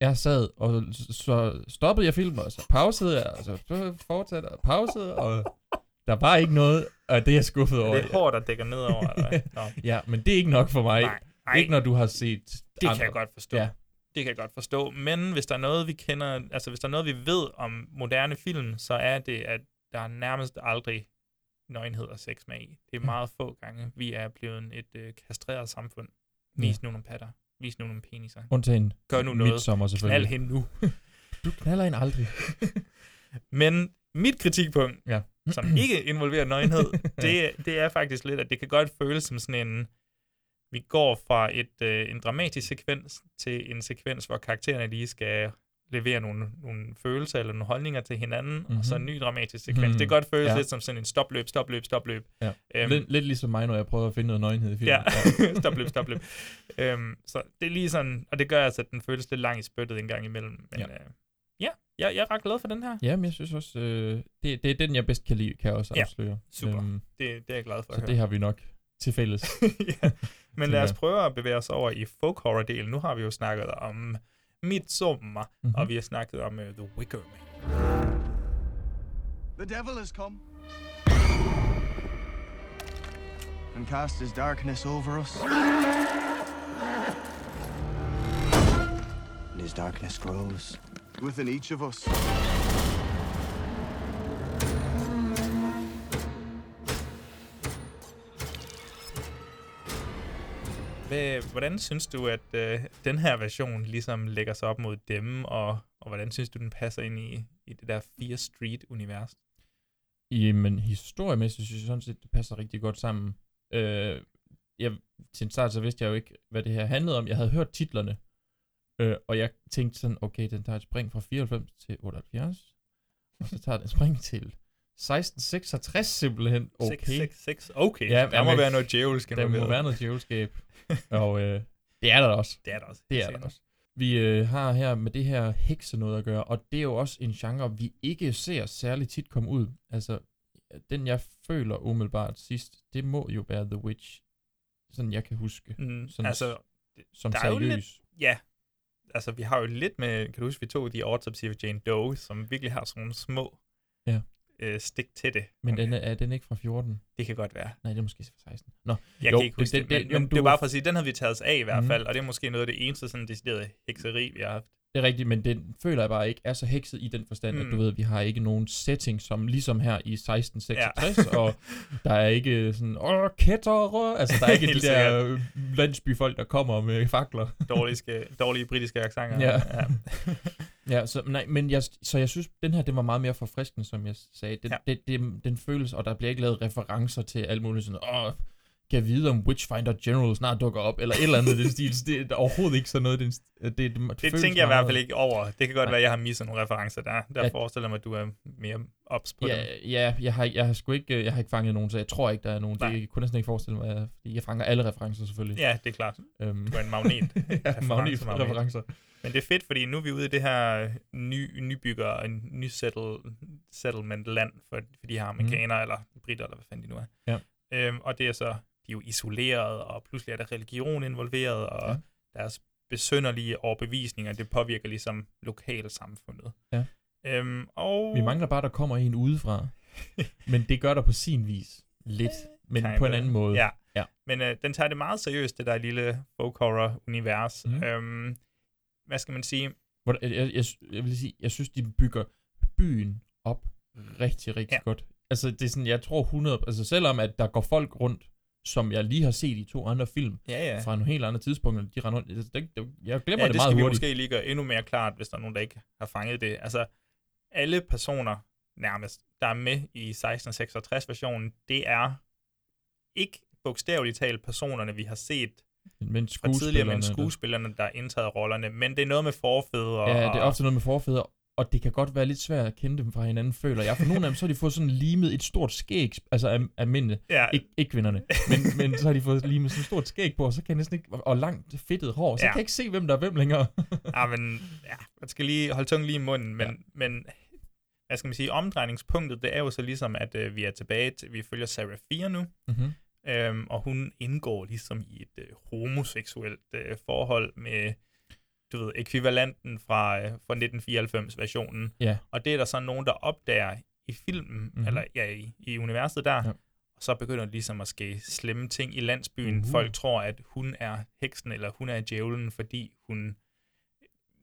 Jeg sad, og så stoppede jeg filmen, og så pausede jeg, og så fortsatte og pausede, og der var ikke noget, og det er jeg skuffet over. Det er hår, der dækker eller hvad? Nå. ja, men det er ikke nok for mig. Nej, nej. Ikke når du har set Det andre. kan jeg godt forstå. Ja. Ja. Det kan jeg godt forstå. Men hvis der er noget, vi kender, altså hvis der er noget, vi ved om moderne film, så er det, at der er nærmest aldrig nøgenhed og sex med i. Det er meget få gange, vi er blevet et øh, kastreret samfund. Vis Ja. nu nogle patter. Vis nu nogle peniser. Undtagen Gør nu noget. Midsommar selvfølgelig. Knald hende nu. Du knaller en aldrig. Men mit kritikpunkt, ja. som ikke involverer nøgenhed, det, det er faktisk lidt, at det kan godt føles som sådan en, vi går fra et, øh, en dramatisk sekvens til en sekvens, hvor karaktererne lige skal levere nogle, nogle følelser eller nogle holdninger til hinanden, mm-hmm. og så en ny dramatisk sekvens. Mm-hmm. Det kan godt føles ja. lidt som sådan en stopløb, stopløb, stopløb. Ja. Øhm, lidt, lidt ligesom mig, når jeg prøver at finde noget nøgenhed i filmen. Ja, stopløb, stopløb. øhm, så det er lige sådan, og det gør altså, at den føles lidt lang i spyttet en gang imellem. Men, ja. Øh, ja, jeg, jeg er ret glad for den her. Ja, men jeg synes også, øh, det, det er den, jeg bedst kan lide, kan jeg også ja, afsløre. super. Øhm, det, det er jeg glad for Så det har vi nok til fælles. ja. Men lad os prøve at bevæge os over i folk horror-delen. Nu har vi jo snakket om Midsommar, mm-hmm. og vi har snakket om uh, The Wicker Man. The devil has come and cast his darkness over us. And his darkness grows within each of us. Hvad, hvordan synes du, at øh, den her version ligesom lægger sig op mod dem, og, og hvordan synes du, den passer ind i, i det der Fear Street-univers? Jamen, historiemæssigt synes jeg sådan set, det passer rigtig godt sammen. Øh, jeg, til en start så vidste jeg jo ikke, hvad det her handlede om. Jeg havde hørt titlerne, øh, og jeg tænkte sådan, okay, den tager et spring fra 94 til 78, og så tager den et spring til 1666 simpelthen. Okay. 666, okay. Ja, der må være noget djævelsk. Der må være noget djævelskab. og øh, det er der også. Det er der også. Det er der også. Vi øh, har her med det her hekse noget at gøre, og det er jo også en genre, vi ikke ser særlig tit komme ud. Altså, den jeg føler umiddelbart sidst, det må jo være The Witch. Sådan jeg kan huske. Mm, sådan, altså, som der seriøs. er jo lidt, ja, altså vi har jo lidt med, kan du huske, vi tog The Autopsy of Jane Doe, som virkelig har sådan nogle små ja. Øh, stik til det. Men den er, er den ikke fra 14? Det kan godt være. Nej, det er måske fra 16. Nå, jeg jo, kan ikke huske det, det, det, men, men du- det er bare for at sige, den havde vi taget os af i hvert Mhm. fald, og det er måske noget af det eneste sådan deciderede hekseri, vi har haft. Det er rigtigt, men den føler jeg bare ikke er så hekset i den forstand, mm. at Mm. du ved, vi har ikke nogen setting, som ligesom her i 1666, ja. og der er ikke sådan, åh, kættere, altså der er ikke de der øh, landsbyfolk, der kommer med fakler. Dårlige, dårlige britiske accenter. Ja. ja. ja, så, nej, men jeg, så jeg synes, den her, den var meget mere forfriskende, som jeg sagde. Den, Ja. det, det, den føles, og der bliver ikke lavet referencer til alt muligt sådan, åh, kan vide om Witchfinder General snart dukker op, eller et eller andet den stil. Det er overhovedet ikke sådan noget. Det, det, det, det, Det tænker jeg i hvert fald ikke over. Det kan godt Nej. være, at jeg har misset nogle referencer der. Der Ja. forestiller mig, at du er mere ops på ja, dem. Ja, jeg har, jeg har sgu ikke, øh, jeg har ikke fanget nogen, så jeg tror ikke, der er nogen. Nej. Det kunne jeg næsten ikke forestille mig, fordi jeg fanger alle referencer selvfølgelig. Ja, det er klart. Øhm. Du er en magnet. ja, magnet for referencer. Men det er fedt, fordi nu er vi ude i det her ny, nybygger og ny settle, settlement land for, for de her amerikanere, mm. eller britter, eller hvad fanden de nu er. Ja. Øhm, og det er så, de er jo isoleret, og pludselig er der religion involveret, og Ja. deres besønderlige overbevisninger, det påvirker ligesom lokalsamfundet. Ja. Øhm, og Vi mangler bare, at der kommer en udefra. men det gør der på sin vis. Lidt. Men på en anden måde. Ja. ja. Men øh, den tager det meget seriøst, det der lille folk horror univers. Mhm. Mm. Øhm, hvad skal man sige? Jeg, jeg, jeg, jeg vil sige, jeg synes, de bygger byen op rigtig, rigtig Ja. godt. Altså, det er sådan, jeg tror 100... Altså, selvom at der går folk rundt, som jeg lige har set i to andre film, Ja, ja. fra nogle helt andre tidspunkter, de render rundt. Altså, det, det, jeg glemmer ja, det, det meget skal vi hurtigt. måske lige gøre endnu mere klart, hvis der er nogen, der ikke har fanget det. Altså, alle personer nærmest, der er med i 1666-versionen, det er ikke bogstaveligt talt personerne, vi har set Men fra tidligere, men skuespillerne, der- der har indtaget rollerne. Men det er noget med forfædre. Ja, det er ofte noget med forfædre, og det kan godt være lidt svært at kende dem fra hinanden, føler jeg. For nogle af dem, så har de fået sådan limet et stort skæg, altså af, af mændene, Ja. Ik- ikke kvinderne, men, men så har de fået limet sådan et stort skæg på, og så kan jeg næsten ikke, og langt fedtet hår, så Ja. kan jeg ikke se, hvem der er hvem længere. ja, men ja, man skal lige holde tungen lige i munden, men, ja. men hvad skal man sige, omdrejningspunktet, det er jo så ligesom, at øh, vi er tilbage til, vi følger Sarah Fia nu, Mhm. Øhm, og hun indgår ligesom i et øh, homoseksuelt øh, forhold med, du ved, ekvivalenten fra, øh, fra 1994-versionen. Ja. Og det er der så nogen, der opdager i filmen, Mhm. mm-hmm. eller ja, i, i universet der, Ja. og så begynder det ligesom at ske slemme ting i landsbyen. Uh-huh. Folk tror, at hun er heksen, eller hun er djævlen, fordi hun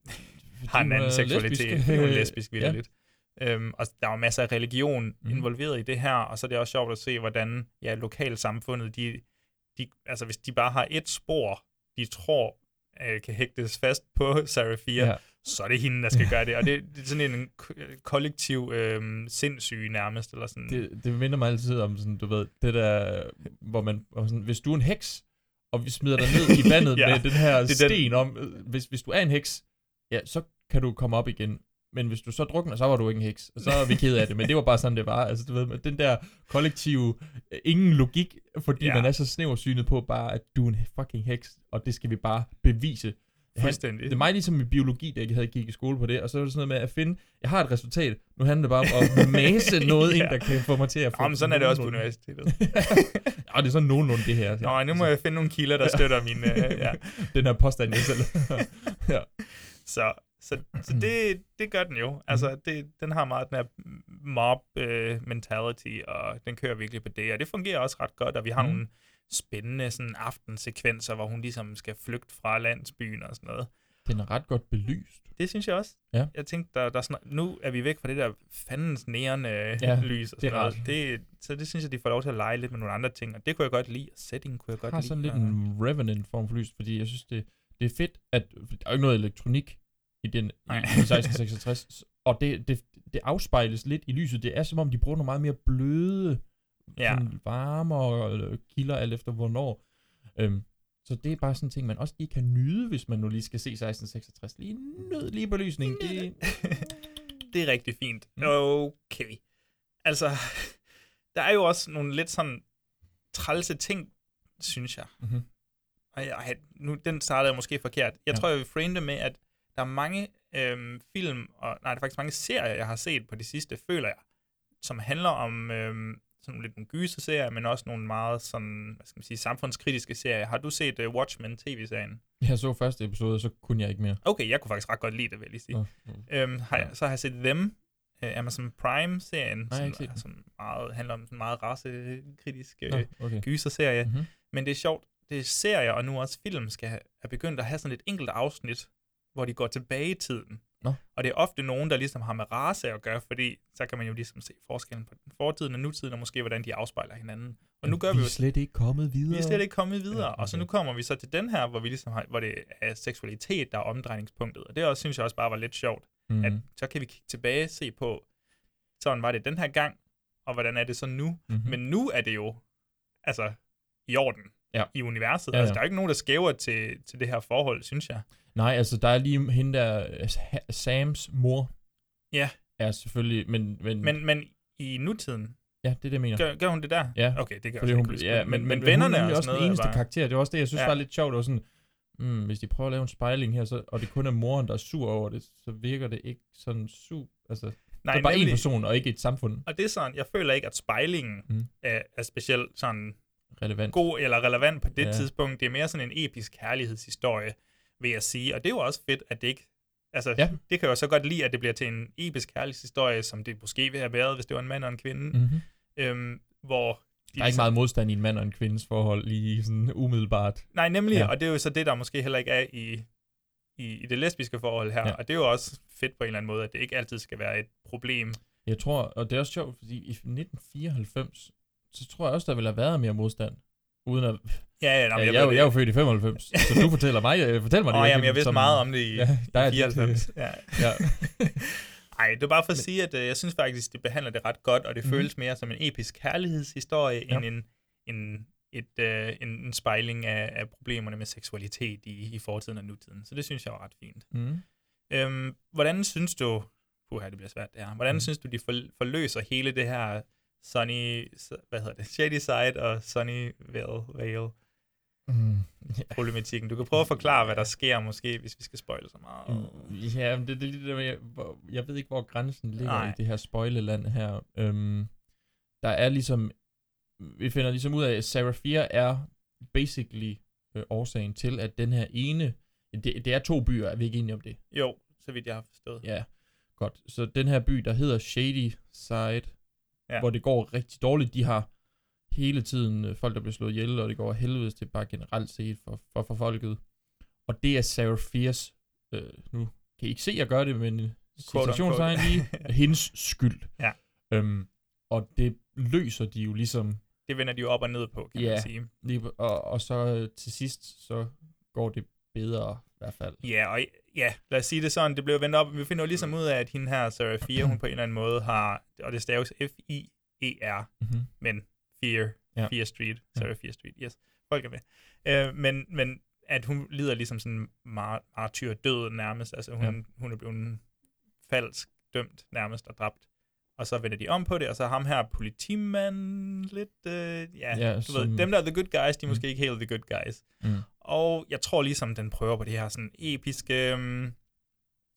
har en anden seksualitet. lesbisk. Hun er lesbisk, Ja. vildt. Øhm, og der er jo masser af religion mm. involveret i det her, og så er det også sjovt at se, hvordan ja, lokalsamfundet, de, de, altså hvis de bare har et spor, de tror øh, kan hægtes fast på Sarafia, Ja. så er det hende, der skal gøre det. Og det, det er sådan en ko- kollektiv øh, sindssyge nærmest, eller sådan. Det, det minder mig altid om sådan, du ved, det der, hvor man, sådan, hvis du er en heks, og vi smider dig ned i vandet Ja, med den her det den- sten om, øh, hvis, hvis du er en heks, ja, så kan du komme op igen. Men hvis du så drukner, så var du ikke en heks. Og så er vi ked af det. Men det var bare sådan, det var. Altså, du ved, den der kollektive, øh, ingen logik, fordi Ja. man er så snæversynet på bare, at du er en fucking heks, og det skal vi bare bevise. Han- Fuldstændig. Det er mig ligesom i biologi, da jeg havde gik i skole på det, og så var det sådan noget med at finde, jeg har et resultat, nu handler det bare om at mase noget ind, Ja. der kan få mig til at få... Jamen, sådan er det også på universitetet. ja, det er sådan nogenlunde det her. Nå, nu må jeg finde nogle kilder, der støtter min... Øh, ja. Den her påstand, jeg selv... ja. Så, så, så det, det gør den jo. Altså, det, den har meget den her mob øh, mentality, og den kører virkelig på det, og det fungerer også ret godt, og vi har mm. nogle spændende sådan aftensekvenser, hvor hun ligesom skal flygte fra landsbyen og sådan noget. Den er ret godt belyst. Det synes jeg også. Ja. Jeg tænkte, der, der er sådan, nu er vi væk fra det der fandens øh, Ja, lys og det sådan noget. rart. Det, så det synes jeg, de får lov til at lege lidt med nogle andre ting, og det kunne jeg godt lide, og setting kunne jeg godt har lide. sådan lidt og- en Revenant form for lys, fordi jeg synes, det, det er fedt, at der er ikke noget elektronik i den i, Nej. i 1666, og det, det, det afspejles lidt i lyset. Det er som om, de bruger nogle meget mere bløde, Ja. sådan varmere kilder, alt efter hvornår. Øhm, så det er bare sådan en ting, man også lige kan nyde, hvis man nu lige skal se 1666. Lige nød lige belysning. Det, det er rigtig fint. Okay. Altså, der er jo også nogle lidt sådan trælse ting, synes jeg. Mhm. Og jeg- nu, den startede jeg måske forkert. Jeg Ja. tror, jeg vil frame det med, at der er mange øhm, film, og nej, der er faktisk mange serier, jeg har set på det sidste, føler jeg, som handler om øhm, sådan lidt nogle gyser-serier, men også nogle meget sådan, hvad skal man sige, samfundskritiske serier. Har du set uh, Watchmen tv-serien? jeg så første episode, så kunne jeg ikke mere. Okay, jeg kunne faktisk ret godt lide det, vil jeg sige. Nå, Øhm, har jeg, så har jeg set Them, øh, Amazon Prime-serien, har som, er sådan meget, handler om en meget racekritisk Nå, øh, okay. gyserserie. Mhm. Men det er sjovt, det er serier, og nu også film, skal have, er begyndt at have sådan et enkelt afsnit, hvor de går tilbage i tiden. Nå. Og det er ofte nogen, der ligesom har med race at gøre, fordi så kan man jo ligesom se forskellen på fortiden og nutiden, og måske hvordan de afspejler hinanden. Og nu gør vi vi jo er slet ikke kommet videre. vi er slet ikke kommet videre. Ja, okay. Og så nu kommer vi så til den her, hvor vi ligesom har, hvor det er seksualitet, der er omdrejningspunktet. Og det også, synes jeg også bare var lidt sjovt. Mhm. Mm. At så kan vi kigge tilbage og se på, sådan var det den her gang, og hvordan er det så nu. Mhm. Men nu er det jo, altså, i orden Ja. i universet. Ja, Ja, Altså, ja. der er ikke nogen, der skæver til, til det her forhold, synes jeg. Nej, altså der er lige hende der, Sams mor, Ja, er selvfølgelig, men... Men, men, men i nutiden, ja, det er det, jeg mener. gør, gør hun det der? Ja. Okay, det gør Fordi hun, ikke ja, men, men, men vennerne hun er og også den eneste bare- karakter. Det var også det, jeg synes Ja. var lidt sjovt. Var sådan, mm, hvis de prøver at lave en spejling her, så, og det kun er moren, der er sur over det, så virker det ikke sådan su... Altså, Nej, det er bare en nemlig- person, og ikke et samfund Og det er sådan, jeg føler ikke, at spejlingen mm. er, er specielt sådan relevant. god eller relevant på det Ja. tidspunkt. Det er mere sådan en episk kærlighedshistorie, vil jeg sige. Og det er jo også fedt, at det ikke... Altså, Ja. det kan jeg jo så godt lide, at det bliver til en episk kærlighedshistorie, som det måske ville have været, hvis det var en mand og en kvinde. Mm-hmm. Øhm, hvor de Der er ikke meget modstand i en mand og en kvindes forhold, lige sådan umiddelbart. Nej, nemlig, Ja. og det er jo så det, der måske heller ikke er i, i, i det lesbiske forhold her. Ja. Og det er jo også fedt på en eller anden måde, at det ikke altid skal være et problem. Jeg tror, og det er også sjovt, fordi i 1994, så tror jeg også, der ville have været mere modstand. Uden at... Ja, ja, nå, ja, jeg, jeg jeg, jeg er jo det. født i 95, så du fortæller mig, øh, fortæl mig det. Åh, jamen, jeg vidste som- meget om det i, ja, der er i 94. Dit, øh, ja. ja. Ej, det er bare for at sige, at øh, jeg synes faktisk, det behandler det ret godt, og det mm. føles mere som en episk kærlighedshistorie, Ja. end en, en, et, øh, en, en spejling af, af problemerne med seksualitet i, i fortiden og nutiden. Så det synes jeg var ret fint. Mm. Øhm, hvordan synes du, puha, det bliver svært det her, hvordan mm. synes du, de for, forløser hele det her Sunny, hvad hedder det, Shady Side og Sunnyvale Vale Mm. problematikken. Du kan prøve at forklare, hvad der sker måske, hvis vi skal spoile så meget. Ja, men det, det er lidt der med, jeg, jeg ved ikke, hvor grænsen ligger Nej. i det her spoileland her. Øhm, der er ligesom, vi finder ligesom ud af, at Sarah Fier er basically øh, årsagen til, at den her ene, det, det er to byer, er vi ikke enige om det? Jo, så vidt jeg har forstået. Ja, godt. Så den her by, der hedder Shady Side, ja. Hvor det går rigtig dårligt, de har hele tiden øh, folk, der bliver slået ihjel, og det går helvedes til bare generelt set for, for, for folket. Og det er Sarah Fiers, øh, nu kan I ikke se, at jeg gør det, men øh, citationstegn lige, hendes skyld. Ja. Øhm, og det løser de jo ligesom, Det vender de jo op og ned på, kan ja, man sige. lige, og, og så øh, til sidst, så går det bedre i hvert fald. Ja, og ja, lad os sige det sådan, det blev vendt op. Vi finder jo ligesom ud af, at hende her, Sarah Fier, hun på en eller anden måde har, og det staves F-I-E-R, Mhm. men Fear, Ja. Fear Street, Sarah Fear Street, yes. folk er med. Øh, men, men at hun lider ligesom sådan mar- martyr død nærmest. Altså hun, Ja. hun er blevet falsk dømt nærmest og dræbt. Og så vender de om på det, og så er ham her politimand lidt, øh, ja, Ja, ja du som- ved, dem der er the good guys, de er Mm. måske ikke helt the good guys. Mm. Og jeg tror ligesom, den prøver på det her sådan episke, um,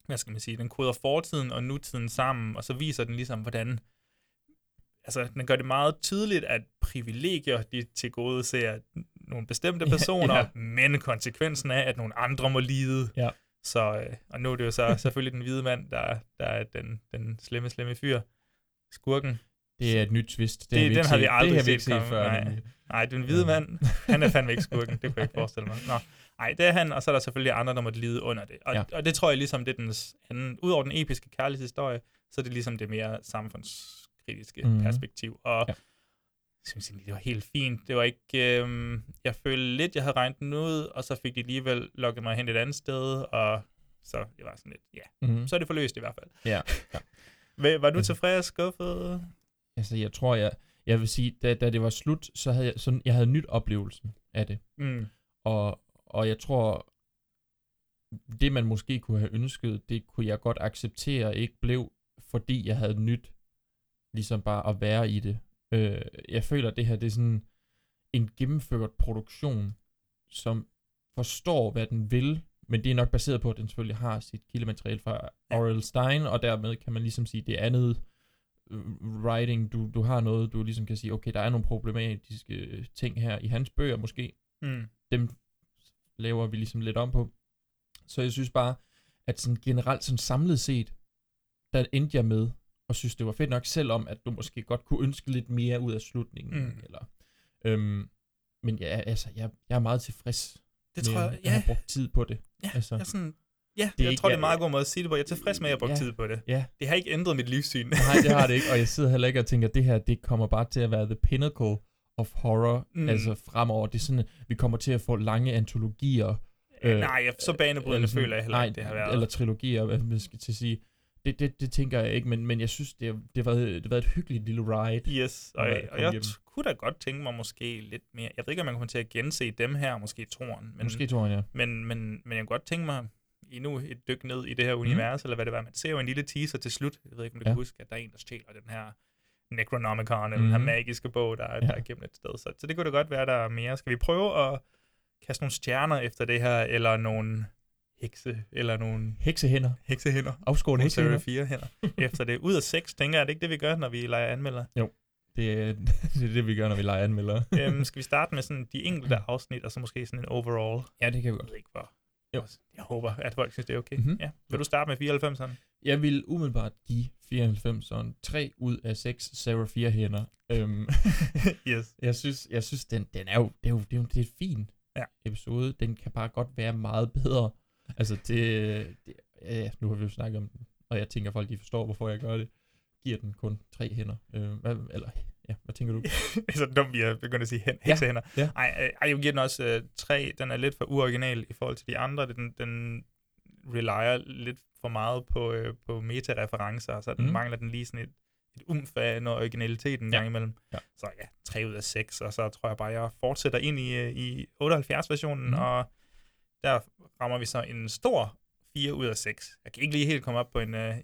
hvad skal man sige, den koder fortiden og nutiden sammen, og så viser den ligesom, hvordan, altså den gør det meget tydeligt, at privilegier, de til gode ser nogle bestemte Ja, personer, ja. men konsekvensen af, at nogle andre må lide. Ja. Så, øh, og nu er det jo så selvfølgelig den hvide mand, der, der er den, den slemme, slemme fyr. Skurken. Det er et nyt twist. Det, Det, har vi den har vi aldrig det har vi ikke set set før. Nej, nej, den hvide mand, han er fandme ikke skurken. Det kunne jeg ikke forestille mig. Nå, nej, det er han, og så er der selvfølgelig andre, der måtte lide under det. Og, Ja. og det tror jeg ligesom, det er den anden, udover den episke kærlighedshistorie, så er det ligesom det mere samfundskritiske mm-hmm. perspektiv. Og Ja. synes egentlig, det var helt fint. Det var ikke, øhm, jeg følte lidt, jeg havde regnet den ud, og så fik de alligevel lukket mig hen et andet sted, og så jeg var sådan lidt, ja, Mhm. så er det forløst i hvert fald. Ja, ja. Hvad- Var du tilfreds, skuffet? Altså, jeg tror, jeg, jeg vil sige, da, da det var slut, så havde jeg, sådan, jeg havde nyt oplevelsen af det. Mm. Og, og jeg tror, det man måske kunne have ønsket, det kunne jeg godt acceptere ikke blev, fordi jeg havde nyt ligesom bare at være i det. Øh, jeg føler, at det her det er sådan en gennemført produktion, som forstår, hvad den vil, men det er nok baseret på, at den selvfølgelig har sit kildemateriale fra R.L. Stein, og dermed kan man ligesom sige, det andet øh, writing, du, du har noget, du ligesom kan sige, okay, der er nogle problematiske øh, ting her i hans bøger måske, Mm. dem laver vi ligesom lidt om på. Så jeg synes bare, at sådan generelt sådan samlet set, der endte jeg med, og synes det var fedt nok, selvom at du måske godt kunne ønske lidt mere ud af slutningen. Mm. Eller, øhm, men ja, altså, jeg, jeg er meget tilfreds Det tror jeg- at jeg har ja. brugt tid på det. Ja, altså, jeg sådan, ja Det jeg ikke- tror, det er en meget god måde at sige det på. Jeg er tilfreds med, at jeg har brugt Ja, tid på det. ja. Det har ikke ændret mit livssyn. Nej, det har det ikke, og jeg sidder heller ikke og tænker, at det her, det kommer bare til at være the pinnacle of horror, Mm. altså fremover. Det er sådan, at vi kommer til at få lange antologier. Øh, nej, jeg- så banebrydende føler jeg heller ikke, det har været. Eller trilogier, hvad man skal til at sige. Det, det, det tænker jeg ikke, men, men jeg synes, det har, det været, det været et hyggeligt lille ride. Yes, og, jeg, og jeg hjem. kunne da godt tænke mig måske lidt mere. Jeg ved ikke, om man kommer til at gense dem her, måske toren. Men, Måske toeren, ja. Men, men, men jeg kunne godt tænke mig endnu et dyk ned i det her Mhm. univers, eller hvad det var. Man ser jo en lille teaser til slut. Jeg ved ikke, om du Ja. kan huske, at der er en, der stjæler den her Necronomicon, eller den her Mhm. magiske bog, der, er- Ja. der er gennem et sted. Så, så det kunne da godt være, der er mere. Skal vi prøve at kaste nogle stjerner efter det her, eller nogle hekse, eller nogle Heksehænder. heksehænder. Afskårne heksehænder. fire hænder. efter det. Ud af seks, tænker jeg, er det ikke det, vi gør, når vi leger anmelder? Jo, det er, det er det, vi gør, når vi leger anmelder. øhm, skal vi starte med sådan de enkelte afsnit, og så måske sådan en overall? Ja, det kan vi Jeg godt. ved ikke, hvor. Jo. Jeg håber, at folk synes, det er okay. Mhm. Ja. Vil du starte med 94'eren? Jeg vil umiddelbart give 94'eren 3 ud af 6 Sarah 4 hænder. Øhm, yes. Jeg synes, jeg synes den, den er jo, det er jo, det er jo det er et fin Ja. episode. Den kan bare godt være meget bedre. Altså det, det ja, nu har vi jo snakket om den, og jeg tænker folk, de forstår, hvorfor jeg gør det. Giver den kun tre hænder. Øh, hvad, eller, ja, hvad tænker du? så dumt, vi er begyndt at sige hen, Ja, heksehænder. ja. Ej, øh, ej, jeg giver den også øh, tre. Den er lidt for uoriginal i forhold til de andre. Den, den relyer lidt for meget på, øh, på meta-referencer, så den Mhm. mangler den lige sådan et, et umf af noget originalitet en Ja. gang imellem. Ja. Så ja, 3 ud af 6, og så tror jeg bare, jeg fortsætter ind i, øh, i 78-versionen, Mhm. og der rammer vi så en stor 4 ud af 6. Jeg kan ikke lige helt komme op på en, øh,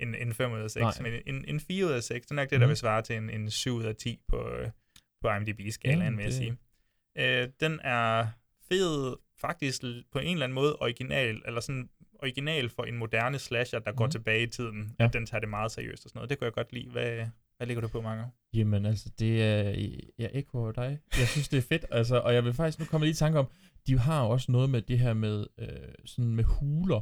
en, en 5 ud af 6, Nej. men en, en 4 ud af 6, det er nok det, der Mhm. vil svare til en, en 7 ud af 10 på, øh, på IMDb-skalaen, Ja, vil jeg sige. Øh, den er fed, faktisk på en eller anden måde original, eller sådan original for en moderne slasher, der går Mhm. tilbage i tiden. Ja. Den tager det meget seriøst og sådan noget. Det kunne jeg godt lide. Hvad, hvad ligger du på, Marco? Jamen altså, det er, jeg ekkoer dig. Jeg synes, det er fedt, altså, og jeg vil faktisk, nu komme lige i tanke om, de har også noget med det her med, øh, sådan med huler.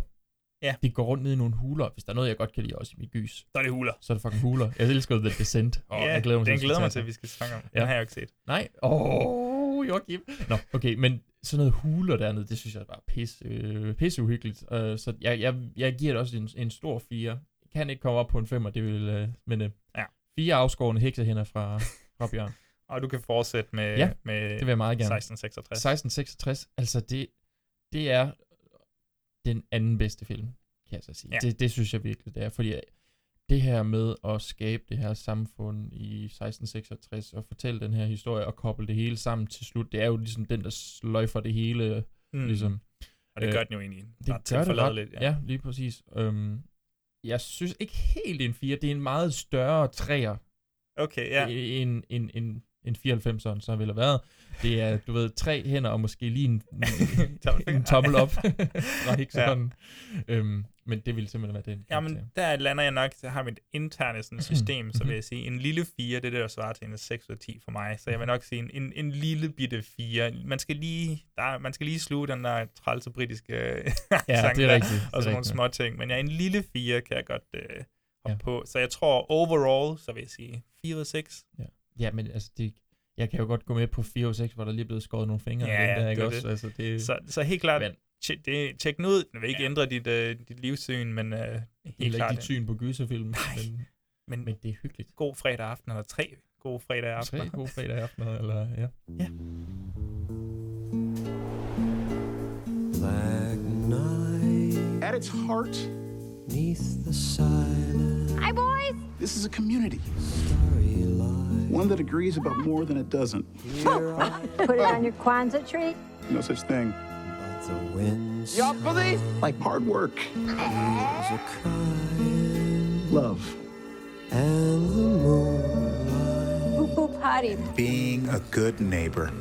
Ja. De går rundt ned i nogle huler. Hvis der er noget, jeg godt kan lide også i mit gys, Så er det huler. så er det fucking huler. Jeg elsker The Descent, og ja, jeg glæder mig den glæder mig til, at den. vi skal snakke om. Den Ja. har jeg jo ikke set. Nej. Åh, oh, Joachim. Nå, okay, men sådan noget huler dernede, det synes jeg er bare pisse, øh, pisse uhyggeligt. Uh, så jeg, jeg, jeg giver det også en, en stor fire. Jeg kan ikke komme op på en femmer, det vil, øh, men øh, Ja. fire afskårende heksehænder fra, fra Bjørn. Og du kan fortsætte med, Ja, med det vil jeg meget gerne. 1666. 1666, altså det, det er den anden bedste film, kan jeg så sige. Ja. Det, det synes jeg virkelig, det er, fordi det her med at skabe det her samfund i 1666 og fortælle den her historie og koble det hele sammen til slut, det er jo ligesom den, der sløjfer det hele. Mm. Ligesom. Og det gør den jo egentlig det ret gør det ret, tilforladeligt, ja. ja. lige præcis. Øhm, jeg synes ikke helt, en 4. Det er en meget større træer Okay, ja. en, en, en, en 94'eren, så ville have været. Det er, du ved, tre hænder og måske lige en, en, en tommel op. Ræk sådan. Ja. Øhm, men det ville simpelthen være den. Jamen, der lander jeg nok, så har vi et interne sådan system, så vil jeg sige, en lille 4, det er det, der svarer til en 6 ud af 10 for mig. Så jeg vil nok sige, en, en, en lille bitte 4. Man skal lige, der, man skal lige sluge den der trælse britiske Ja, sang det er der, rigtigt, det er og sådan nogle rigtigt. små ting. Men ja, en lille 4 kan jeg godt øh, hoppe ja. på. Så jeg tror overall, så vil jeg sige 4 ud af 6. Ja, ja men altså, det, jeg kan jo godt gå med på 4 og 6, hvor der lige er blevet skåret nogle fingre. Ja, den der, ikke det også? det. Altså, det, Så, så helt klart, Men- tjek, det, tjek den ud. Den vil ikke ja. ændre dit, øh, dit livssyn, men øh, helt Heller klart. ikke dit syn på gyserfilm. Men, men, men det er hyggeligt. God fredag aften, eller tre gode fredag aften. Tre gode fredag aftener, eller ja. Ja. Black night. At its heart, Neath the silence. Hi, boys. This is a community. One that agrees about more than it doesn't. Put it on your Kwanzaa tree. No such thing. The winds. Y'all for these? Like hard work, love, And the moonlight. Boop boop potty. being a good neighbor.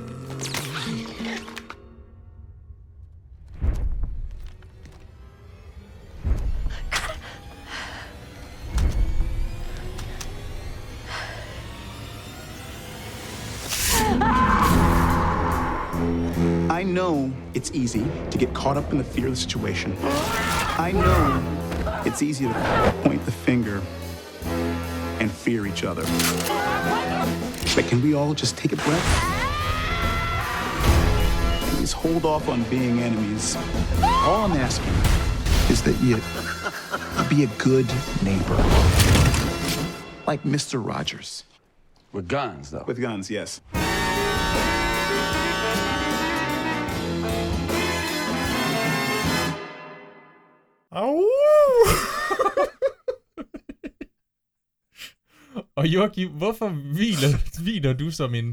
Know it's easy to get caught up in the fear of the situation. I know it's easy to point the finger and fear each other. But can we all just take a breath? Please hold off on being enemies. All I'm asking is that you be a good neighbor. Like Mr. Rogers. With guns, though. With guns, yes. Joachim, hvorfor hviler, hviler du som en,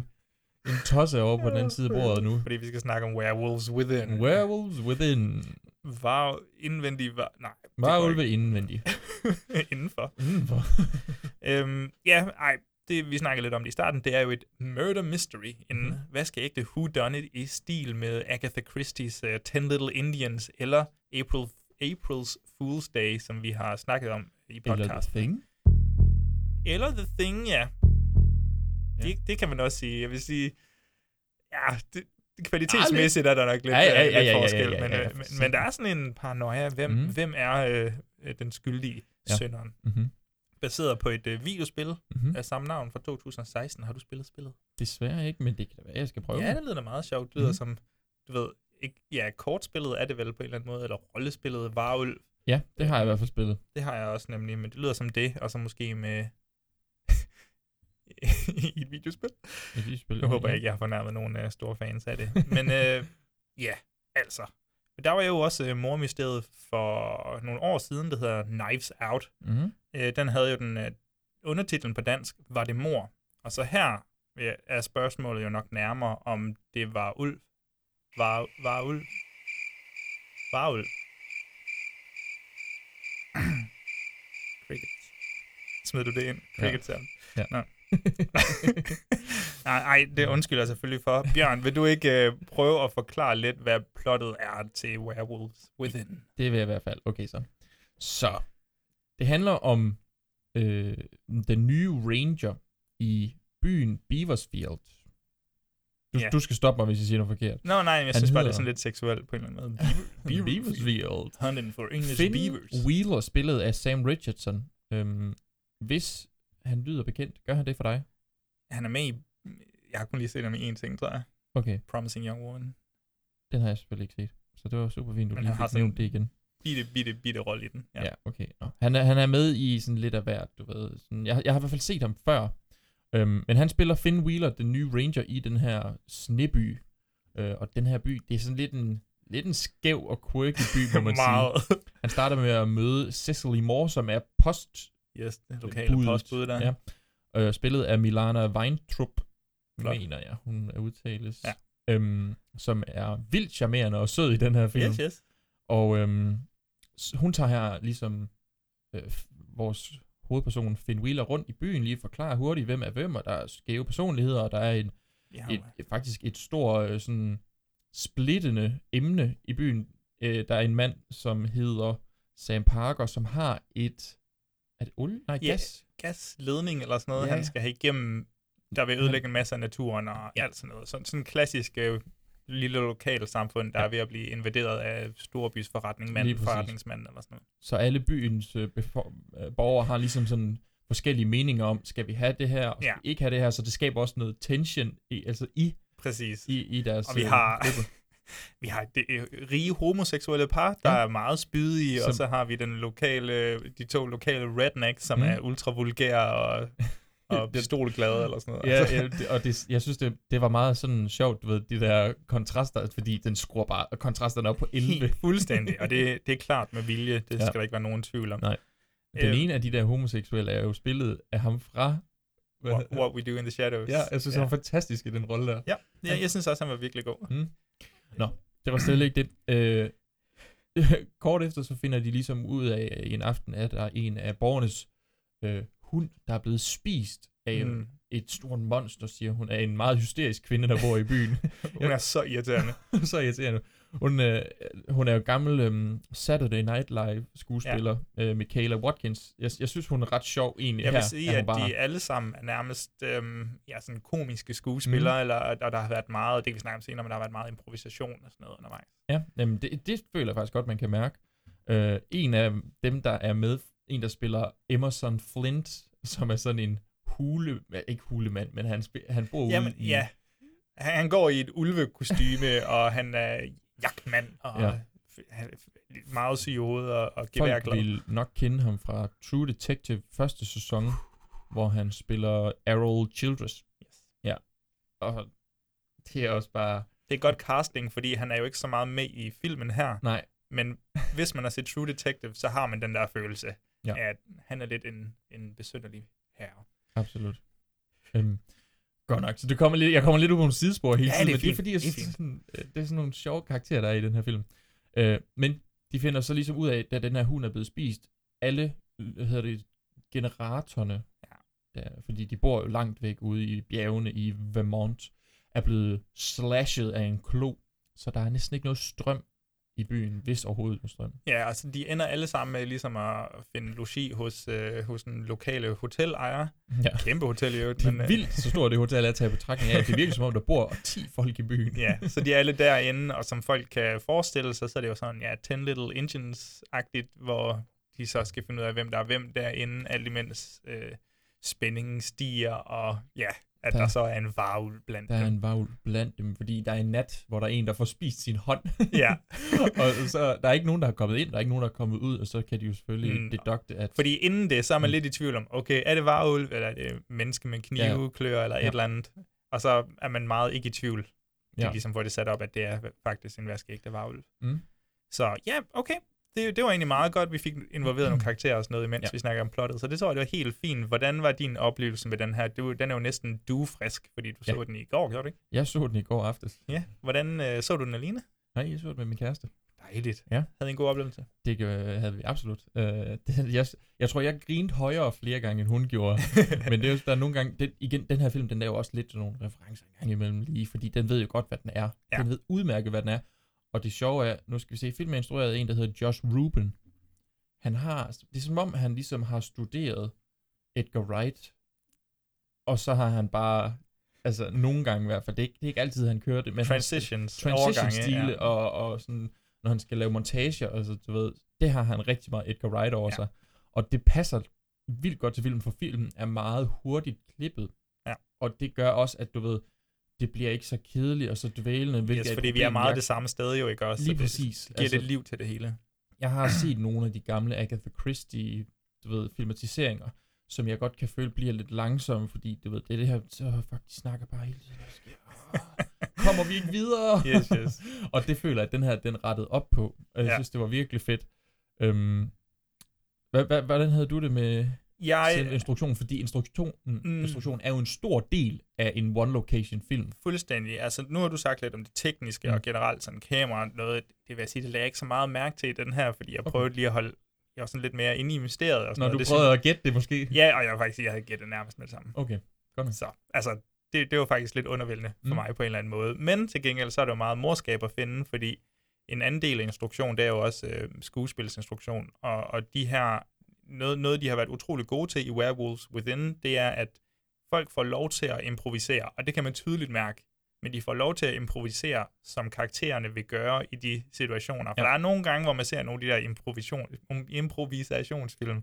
en tosse over på den anden side af bordet nu? Fordi vi skal snakke om Werewolves Within. Werewolves Within. Var indvendig, var... Nej. det Var går ulve ikke. indvendig. Indenfor. Indenfor. øhm, ja, ej, det vi snakkede lidt om det i starten, det er jo et murder mystery. En mm. vaskeægte whodunit i stil med Agatha Christie's uh, Ten Little Indians, eller April, April's Fool's Day, som vi har snakket om i Eller podcasten. The Thing. Eller The Thing, ja. Det, det kan man også sige. Jeg vil sige, ja, det, kvalitetsmæssigt er der nok lidt, Ja, ja, ja, lidt ja, ja, forskel, ja, ja, men, ja, men, men der er sådan en paranoia. Hvem, mm. hvem er øh, øh, den skyldige Ja. ja. synderen? Mhm. Baseret på et øh, videospil Mhm. mm-hmm. af samme navn fra 2016. Har du spillet spillet? Desværre ikke, men det kan da være, jeg skal prøve. Ja, det lyder meget sjovt. Det lyder Mhm. som, du ved, ikke, ja, kortspillet er det vel på en eller anden måde, eller rollespillet Varulv. Ja, det har jeg i hvert fald spillet. Det har jeg også nemlig, men det lyder som det, og så måske med i et videospil. Et videospil, Nu håber ja. jeg ikke, jeg har fornærmet nogen uh, store fans af det. Men øh, ja, altså. Men Der var jo også uh, mormysteriet for nogle år siden, der hedder Knives Out. Mhm. Øh, den havde jo den uh, undertitlen på dansk, Var det mor? Og så her øh, er spørgsmålet jo nok nærmere, om det var ulv. Var, var ulv. Var ulv. Cricket. Smed du det ind? Cricket ja. Ja. Nå. nej, nej, det undskylder jeg selvfølgelig for. Bjørn, vil du ikke øh, prøve at forklare lidt, hvad plottet er til Werewolves Within? Det vil jeg i hvert fald. Okay, så. Så. Det handler om øh, den nye ranger i byen Beaversfield. Du, Ja. du skal stoppe mig, hvis jeg siger noget forkert. Nå, nej, men jeg Han synes bare, det er hedder- sådan lidt seksuelt på en eller anden måde. Beaver- Beaversfield. Hunting for English Finn beavers. Wheeler, spillet af Sam Richardson. Øhm, hvis han lyder bekendt, gør han det for dig? Han er med i... Jeg har kun lige set ham i én ting, tror jeg. Okay, Promising Young Woman. den har jeg selvfølgelig ikke set. Så det var super fint, du Men lige fik nævnt det igen. Bitte, bitte, bitte rolle i den. Ja, ja okay. Nå. Han, er, han er med i sådan lidt af hvert, du ved. Sådan, jeg, jeg har i hvert fald set ham før. Øhm, men han spiller Finn Wheeler, den nye ranger, i den her sneby. Øh, og den her by, det er sådan lidt en, lidt en skæv og quirky by, må man sige. Han starter med at møde Cecily Moore, som er Yes, det lokale budet. postbud der. Ja. Øh, spillet af Milana Weintrup, Flot. mener jeg, hun er udtales. Ja. Øhm, som er vildt charmerende og sød i den her film. Yes, yes. Og øhm, hun tager her ligesom øh, vores hovedperson Finn Wheeler rundt i byen, lige forklarer hurtigt, hvem er hvem, og der er skæve personligheder, og der er en, Ja, et, et, faktisk et stort øh, sådan splittende emne i byen. Øh, der er en mand, som hedder Sam Parker, som har et... Er det olie? Nej, Ja, gas. gasledning eller sådan noget, Ja. han skal have igennem, der vil ødelægge en masse af naturen og alt sådan noget. Sådan, sådan en klassisk øh, lille lokal samfund, der ja. er ved at blive invaderet af storbys forretningsmand, Lige præcis. forretningsmand eller sådan noget. Så alle byens øh, befor- øh, borgere har ligesom sådan forskellige meninger om, skal vi have det her, og skal Ja. vi ikke have det her, så det skaber også noget tension i, altså i, Præcis. i, i deres Og vi øh, har. Vi har det øh, rige homoseksuelle par, der Ja. er meget spydige, og Som- så har vi den lokale, de to lokale rednecks, som Mm. er ultra vulgære og, og pistolglade eller sådan noget. Ja, Altså, ja det, og det, jeg synes, det, det var meget sådan sjovt, ved, de der kontraster, fordi den skruer bare kontrasterne op på 11. Helt fuldstændig, og det, det er klart med vilje, det Ja. skal der ikke være nogen tvivl om. Nej. Den Øh, ene af de der homoseksuelle er jo spillet af ham fra... What, what We Do in the Shadows. Ja, jeg synes, ja. han var fantastisk i den rolle der. Ja, ja jeg synes også, han var virkelig god. Mm. Nå, det var slet ikke det. Øh, kort efter så finder de ligesom ud af i en aften, at der er en af borgernes øh, hund, der er blevet spist af mm. et stort monster, siger hun, af en meget hysterisk kvinde, der bor i byen. Hun er så irriterende. så irriterende. Hun, øh, hun er jo gammel øh, Saturday Night Live skuespiller, ja. øh, Michaela Watkins. Jeg, jeg synes, hun er ret sjov egentlig Jeg her. vil sige, er hun at bare, de alle sammen er nærmest øhm, ja, sådan komiske skuespillere, mm. eller, og der har været meget, det kan vi snakke om senere, men der har været meget improvisation og sådan noget undervejs. Ja, jamen det, det føler jeg faktisk godt, man kan mærke. Øh, en af dem, der er med, en der spiller Emerson Flint, som er sådan en hule, ikke hulemand, men han, han bor Jamen, ude i... ja. Han, han går i et ulvekostyme, og han er jagtmand, og Ja. meget i hovedet og, og Folk geværglad. vil nok kende ham fra True Detective første sæson, hvor han spiller Errol Childress. Yes. Ja, og det er også bare... Det er godt casting, fordi han er jo ikke så meget med i filmen her. Nej. Men hvis man har set True Detective, så har man den der følelse, ja. at han er lidt en, en besynderlig herre. Absolut. Øhm, godt nok. Så det kommer lidt, jeg kommer lidt ud på nogle sidespor hele Ja, tiden, det er men det er fordi, jeg Det er synes, sådan, øh, det er sådan nogle sjove karakterer, der er i den her film. Øh, men de finder så ligesom ud af, da den her hund er blevet spist, alle, hvad hedder det, generatorerne, Ja. der, fordi de bor jo langt væk ude i bjergene i Vermont, er blevet slashet af en klo, så der er næsten ikke noget strøm i byen, hvis overhovedet noget strøm. Ja, altså de ender alle sammen med ligesom at finde logi hos, øh, hos en lokale hotelejer. Ja. Kæmpe hotel i øvrigt. Det er men, øh, vildt, så stort det hotel er at tage i betragtning af, det virker som om, der bor 10 folk i byen. Ja, så de er alle derinde, og som folk kan forestille sig, så er det jo sådan, ja, 10 Little Engines-agtigt, hvor de så skal finde ud af, hvem der er hvem derinde, alt imens øh, spændingen stiger, og ja, at Der- der, der så er en varvel blandt Der er dem. en vagl blandt dem, fordi der er en nat, hvor der er en, der får spist sin hånd. Ja. og så der er ikke nogen, der har kommet ind, der er ikke nogen, der er kommet ud, og så kan de jo selvfølgelig Mm, dedukte, at... Fordi inden det, så er man Mm. lidt i tvivl om, okay, er det varulv, eller er det menneske med knivklør, eller et Ja. eller andet. Og så er man meget ikke i tvivl. De Ja. ligesom får det sat op, at det er faktisk en vaskeægte varulv. Mm. Så ja, okay. Det, det var egentlig meget godt, vi fik involveret nogle karakterer og sådan noget, imens Ja. vi snakker om plottet. Så det tror jeg, det var helt fint. Hvordan var din oplevelse med den her? Du, den er jo næsten duefrisk, fordi du Ja. så den i går, gjorde du ikke? Jeg så den i går aftes. Ja. Hvordan øh, så du den alene? Nej, jeg så den med min kæreste. Dejligt. Ja. Havde en god oplevelse? Det øh, havde vi absolut. Øh, det, jeg, jeg tror, jeg grinede højere flere gange, end hun gjorde. Men det er jo, der er nogle gange... Det, igen, den her film, den er jo også lidt nogle referencer en gang imellem lige, fordi den ved jo godt, hvad den er. Ja. Den ved udmærket, hvad den er. Og det sjove er, nu skal vi se, filmen er instrueret af en, der hedder Josh Rubin. Han har, det er som om, han ligesom har studeret Edgar Wright, og så har han bare, altså nogle gange i hvert fald, det er ikke, det er ikke altid, han kører det, men Transitions, han, transition-stile, ja. og, og sådan, når han skal lave montager, altså du ved, det har han rigtig meget Edgar Wright over Ja. sig. Og det passer vildt godt til filmen, for filmen er meget hurtigt klippet. Ja. Og det gør også, at du ved, det bliver ikke så kedeligt og så dvælende, hvilket Yes, er fordi vi er meget jeg- det samme sted jo, ikke også? Lige Så præcis. Det giver altså, lidt liv til det hele. Jeg har set nogle af de gamle Agatha Christie, du ved, filmatiseringer, som jeg godt kan føle bliver lidt langsomme, fordi du ved, det er det her, så fuck, de snakker bare hele tiden. Kommer vi ikke videre? Yes, yes. og det føler jeg, at den her, den rettede op på. Og jeg Ja. synes, det var virkelig fedt. Øhm, hvad, hvad, hvordan havde du det med, Jeg- selve instruktionen, fordi instruktion, Mm. mm. instruktion er jo en stor del af en one-location-film. Fuldstændig. Altså, nu har du sagt lidt om det tekniske mm. og generelt sådan kamera noget. Det vil jeg sige, det lagde jeg ikke så meget mærke til i den her, fordi jeg prøvede lige at holde jeg var sådan lidt mere inde i mysteriet. Og sådan Når noget. du det prøvede synes- at gætte det måske? Ja, og jeg var faktisk sige, jeg havde gættet nærmest med det samme. Okay, godt. Så, altså, det, det var faktisk lidt undervældende for Mm. mig på en eller anden måde. Men til gengæld, så er det jo meget morskab at finde, fordi en anden del af instruktion, det er jo også øh, skuespilsinstruktion. Og, og de her, noget, noget, de har været utrolig gode til i Werewolves Within, det er, at folk får lov til at improvisere, og det kan man tydeligt mærke. Men de får lov til at improvisere, som karaktererne vil gøre i de situationer. For Ja. der er nogle gange, hvor man ser nogle af de der improvisation, improvisationsfilm,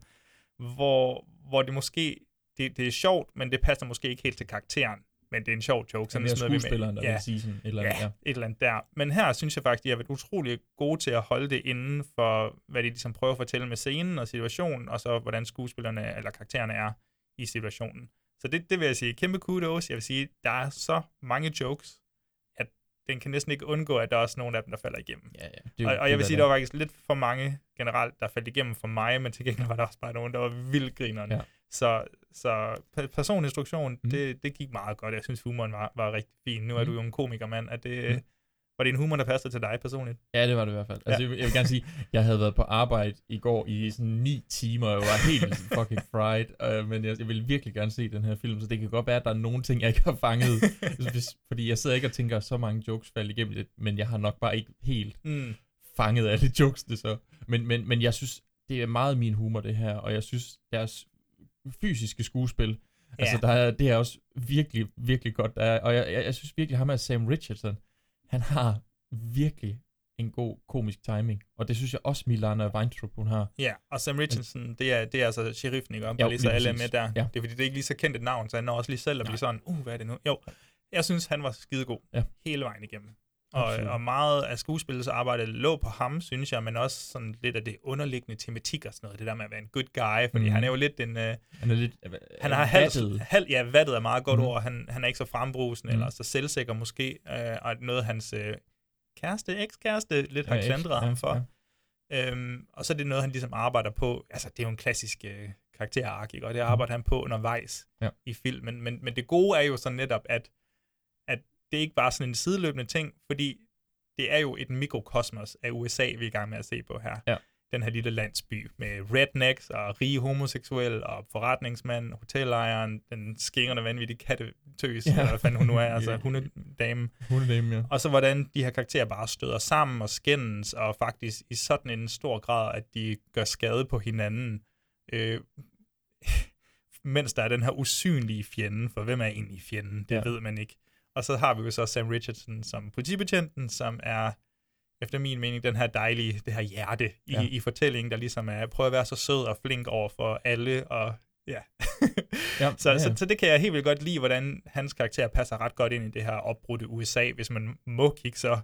hvor, hvor det måske, det, det er sjovt, men det passer måske ikke helt til karakteren. Men det er en sjov joke. Det er skuespilleren, der vil sige sådan et eller andet, Ja, ja. et eller andet der. Men her synes jeg faktisk, de har været utrolig gode til at holde det inden for, hvad de ligesom prøver at fortælle med scenen og situationen, og så hvordan skuespillerne eller karaktererne er i situationen. Så det, det vil jeg sige kæmpe kudos. Jeg vil sige, der er så mange jokes, at den kan næsten ikke undgå, at der er også nogle af dem, der falder igennem. Ja, ja. Det og, det og jeg vil sige, der er. var faktisk lidt for mange generelt, der faldt igennem for mig, men til gengæld var der også bare nogen, der var vildt grineren. Ja. Så, så pe- personinstruktion, mm. det, det gik meget godt. Jeg synes, humoren var, var rigtig fin. Nu er Mhm. du jo en komikermand. Er det, Mhm. Var det en humor, der passede til dig personligt? Ja, det var det i hvert fald. Altså, Ja. jeg, vil, jeg vil gerne sige, jeg havde været på arbejde i går i sådan ni timer, og jeg var helt fucking fried, uh, men jeg, jeg vil virkelig gerne se den her film, så det kan godt være, at der er nogle ting, jeg ikke har fanget, hvis, fordi jeg sidder ikke og tænker, så mange jokes faldt igennem det, men jeg har nok bare ikke helt Mm. fanget alle jokesene så. Men, men, men jeg synes, det er meget min humor, det her, og jeg synes, deres fysiske skuespil, Ja. altså der er, det er også virkelig, virkelig godt, der er, og jeg, jeg, jeg synes virkelig, ham er Sam Richardson, han har virkelig en god komisk timing, og det synes jeg også Milana Weintraub, hun har. Ja, og Sam Richardson, det er, det er altså sheriffen, ikke? Bare Jo, lige så alle med der. Ja. Det er fordi, det er ikke lige så kendt et navn, så han når også lige selv at blive sådan, uh, hvad er det nu? Jo, jeg synes, han var skidegod Ja. hele vejen igennem. Og, Absolut. og meget af skuespilsarbejdet lå på ham, synes jeg, men også sådan lidt af det underliggende tematik og sådan noget. Det der med at være en good guy, fordi Mhm. han er jo lidt en... Uh, Han er lidt han har øh, halv, vattet. halv, ja, vattet er meget godt Mhm. ord. Han, han er ikke så frembrusende, Mhm. eller så selvsikker måske, øh, og noget af hans øh, kæreste, ekskæreste, lidt har Ja, eks- klandret ja, ham for. Øhm, og så er det noget, han ligesom arbejder på. Altså, det er jo en klassisk øh, karakterark, ikke? og det arbejder han på undervejs Ja. i filmen. Men, men det gode er jo så netop, at det er ikke bare sådan en sideløbende ting, fordi det er jo et mikrokosmos af USA, vi er i gang med at se på her. Ja. Den her lille landsby med rednecks og rige homoseksuelle og forretningsmand, hotelejeren, den skingerne vanvittige kattetøs, Ja. eller hvad fanden hun nu er, altså Ja. hundedame. Hundedame, ja. Og så hvordan de her karakterer bare støder sammen og skændes, og faktisk i sådan en stor grad, at de gør skade på hinanden. Øh, mens der er den her usynlige fjende, for hvem er egentlig fjenden? Det ja. ved man ikke. Og så har vi jo så Sam Richardson som politibetjenten, som er efter min mening, den her dejlige, det her hjerte i, Ja. i fortællingen, der ligesom er, prøver at være så sød og flink over for alle, og ja. Ja, så, ja. Så, så det kan jeg helt vildt godt lide, hvordan hans karakter passer ret godt ind i det her opbrudte USA, hvis man må kigge så,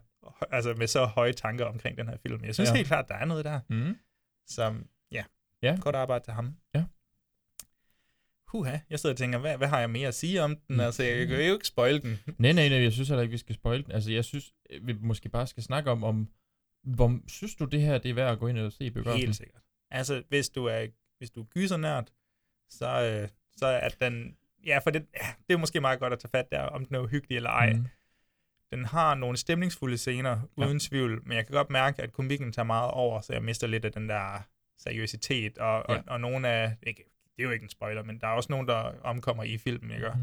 altså med så høje tanker omkring den her film. Jeg synes ja. helt klart, der er noget der. Mm. Som, ja, Ja. godt arbejde til ham. Ja. Huha, jeg sidder og tænker, hvad, hvad har jeg mere at sige om den? Altså, jeg kan jo ikke spoil den. Nej, nej, nej, jeg synes heller ikke, vi skal spoil den. Altså, jeg synes, vi måske bare skal snakke om, om hvor, synes du, det her det er værd at gå ind og se i biografen? Helt sikkert. Altså, hvis du er, hvis du er gysernært, så, øh, så er den... Ja, for det, ja, det er måske meget godt at tage fat der, om den er uhyggelig eller ej. Mm. Den har nogle stemningsfulde scener, Ja. uden tvivl, men jeg kan godt mærke, at komikken tager meget over, så jeg mister lidt af den der seriøsitet, og, Ja. og, og nogle af... Ikke, det er jo ikke en spoiler, men der er også nogen, der omkommer i filmen, ikke? Mhm.